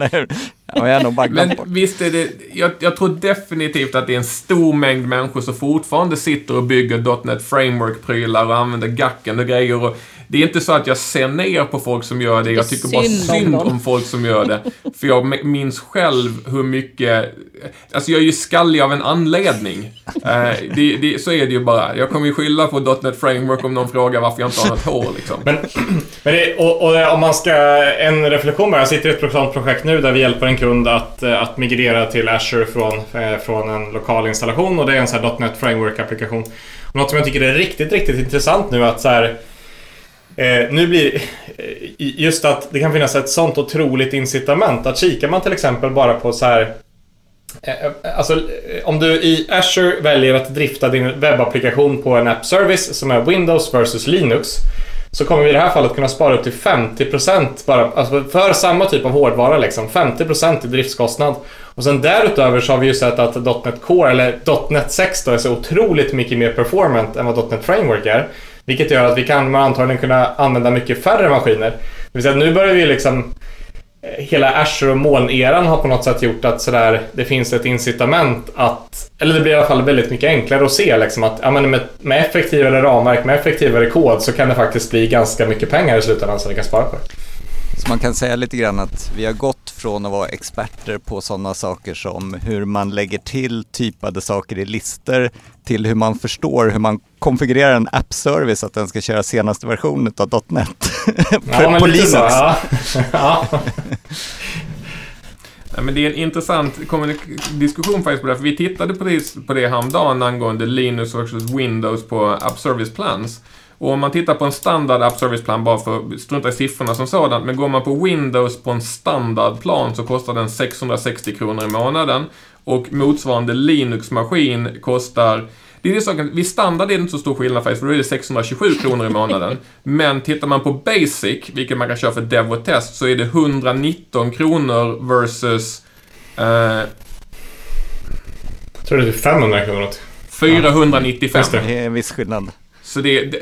Ja, jag har nog bara Men bort. visst är det, jag, jag tror definitivt att det är en stor mängd människor som fortfarande sitter och bygger .NET Framework-prylar och använder gacken och grejer. Och det är inte så att jag ser ner på folk som gör det. Jag tycker bara Synd om folk som gör det. För jag minns själv hur mycket... Alltså jag är ju skallig av en anledning. Eh, det, det, så är det ju bara. Jag kommer ju skylla på .NET Framework om någon frågar varför jag inte har något hår liksom. Men, men det, och, och om man ska... En reflektion bara. Jag sitter i ett sånt projekt nu där vi hjälper en kund att, eh, att migrera till Azure från, eh, från en lokal installation och det är en sån här .NET Framework-applikation. Och något som jag tycker är riktigt, riktigt intressant nu att så här... Eh, nu blir eh, just att det kan finnas ett sånt otroligt incitament att kikar man till exempel bara på så här eh, eh, Alltså, om du i Azure väljer att drifta din webbapplikation på en app service som är Windows versus Linux så kommer vi i det här fallet kunna spara upp till 50% bara, alltså för samma typ av hårdvara liksom. 50% i driftskostnad. Och sen därutöver så har vi ju sett att .NET Core, eller .NET 6 då, är så otroligt mycket mer performant än vad .NET Framework är. Vilket gör att vi kan antagligen kunna använda mycket färre maskiner. Det vill säga nu börjar vi liksom eh, hela Azure och molneran har på något sätt gjort att sådär, det finns ett incitament att, eller det blir i alla fall väldigt mycket enklare att se liksom att ja, men med, med effektivare ramverk, med effektivare kod så kan det faktiskt bli ganska mycket pengar i slutändan som vi kan spara på. Så man kan säga lite grann att vi har gått från att vara experter på sådana saker som hur man lägger till typade saker i listor till hur man förstår hur man konfigurerar en app-service att den ska köra senaste versionen av .NET ja, på Linux. Ja. ja. Ja, men det är en intressant diskussion faktiskt på det, för vi tittade på det, på det häromdagen angående Linux versus Windows på App Service Plans. Och om man tittar på en standard App Service-plan, bara för att strunta i siffrorna som sådant, men går man på Windows på en standardplan så kostar den 660 kronor i månaden. Och motsvarande Linux-maskin kostar det är det saken, vid standard är det inte så stor skillnad faktiskt, för då är det 627 kronor i månaden. Men tittar man på Basic, vilket man kan köra för Dev och Test, så är det 119 kronor versus... Eh, jag tror det är 500 kronor. 495. Det är en viss skillnad. Så det, det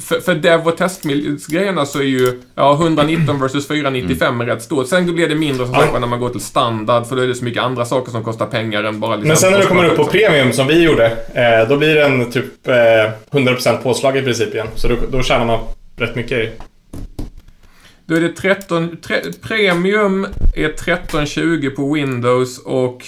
för, för dev och testgrejerna så är ju ja, 119 versus 495 mm. rätt stort. Sen blir det mindre som sagt när man går till standard för då är det så mycket andra saker som kostar pengar än bara liksom Men sen när du kommer upp på premium som vi gjorde, eh, då blir det en typ eh, 100% påslag i princip igen. Så då, då tjänar man rätt mycket. Då är det 13... Tre, premium är 1320 på Windows och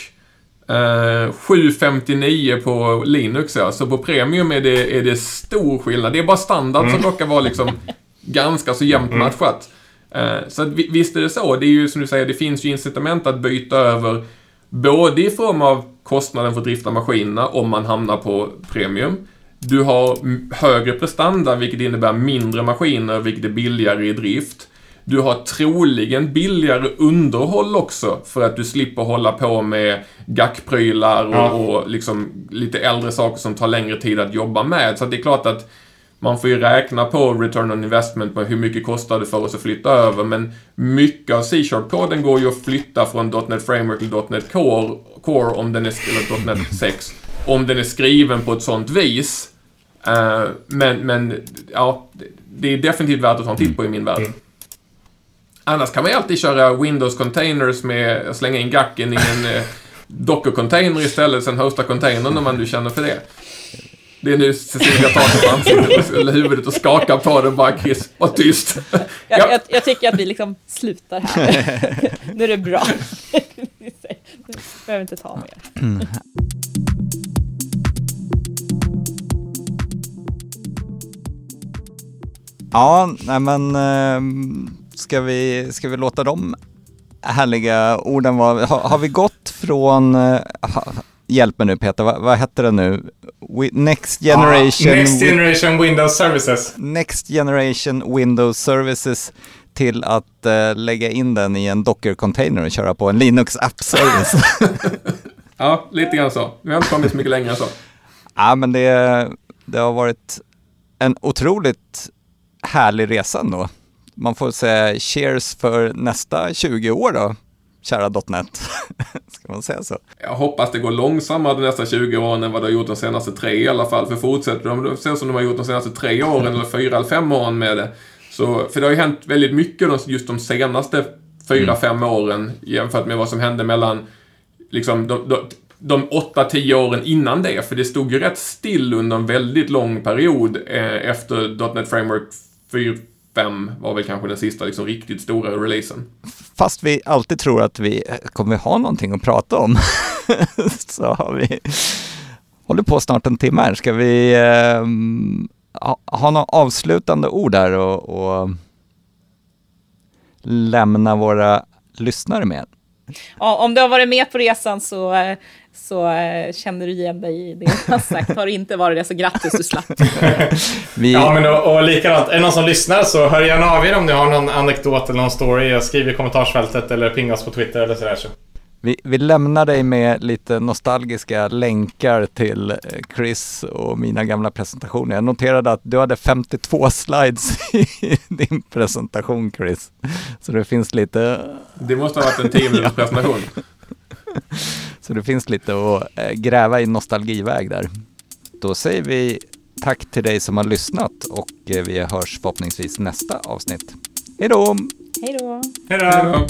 759 eh, på Linux ja, så på Premium är det, är det stor skillnad. Det är bara standard mm. som råkar vara liksom ganska så jämnt mm. matchat. Uh, så att, visst är det så. Det är ju som du säger, det finns ju incitament att byta över både i form av kostnaden för att drifta maskinerna om man hamnar på Premium. Du har högre prestanda, vilket innebär mindre maskiner, vilket är billigare i drift. Du har troligen billigare underhåll också för att du slipper hålla på med gackprylar och, ja. och liksom lite äldre saker som tar längre tid att jobba med. Så det är klart att man får ju räkna på return on investment på hur mycket kostar det för oss att flytta över. Men mycket av C-sharp-koden går ju att flytta från .NET Framework till .NET Core, Core om den är, eller .NET 6, om den är skriven på ett sånt vis. Uh, men, men ja, det är definitivt värt att ta en titt på i min värld. Annars kan man ju alltid köra Windows Containers med att slänga in gacken i en eh, Docker-container istället, sen hosta containern om man nu känner för det. Det är nu Cecilia tar sig på ansiktet eller huvudet och skakar på det bara Chris, var tyst. ja. jag, jag, jag, tycker att vi liksom slutar här. nu är det bra. Vi behöver inte ta mer. Ja, nej men ehm, Ska vi, ska vi låta de härliga orden vara? Har, har vi gått från, ha, eh, hjälp mig nu Peter, vad, vad hette det nu? Next Generation... Ah, next Generation Windows Services. Next Generation Windows Services till att uh, lägga in den i en Docker-container och köra på en Linux App Service. ja, lite grann så. Vi har inte kommit så mycket längre än så. Ja, men det, det har varit en otroligt härlig resa ändå man får säga cheers för nästa 20 år då, kära .NET. Ska man säga så? Jag hoppas det går långsammare de nästa 20 åren än vad det har gjort de senaste tre i alla fall. För fortsätter de, ser som de har gjort de senaste tre åren eller fyra eller fem åren med det. Så, för det har ju hänt väldigt mycket just de senaste fyra, mm. fem åren jämfört med vad som hände mellan liksom, de, de, de 8-10 åren innan det. För det stod ju rätt still under en väldigt lång period eh, efter .NET Framework 4 5 var väl kanske den sista liksom, riktigt stora releasen. Fast vi alltid tror att vi kommer ha någonting att prata om så har vi håller på snart en timme här. Ska vi eh, ha, ha några avslutande ord här och, och lämna våra lyssnare med? Ja, om du har varit med på resan så, så äh, känner du igen dig i det jag har sagt. Har det inte varit det så grattis, du slapp. Vi... Ja, men och, och likadant. Är det någon som lyssnar så hör gärna av er om ni har någon anekdot eller någon story. Skriv i kommentarsfältet eller pinga oss på Twitter eller sådär. Så. Vi, vi lämnar dig med lite nostalgiska länkar till eh, Chris och mina gamla presentationer. Jag noterade att du hade 52 slides i din presentation Chris. Så det finns lite... Det måste ha varit en 10 minuters presentation. Så det finns lite att eh, gräva i nostalgiväg där. Då säger vi tack till dig som har lyssnat och vi hörs förhoppningsvis nästa avsnitt. Då! Hej då! Hej då.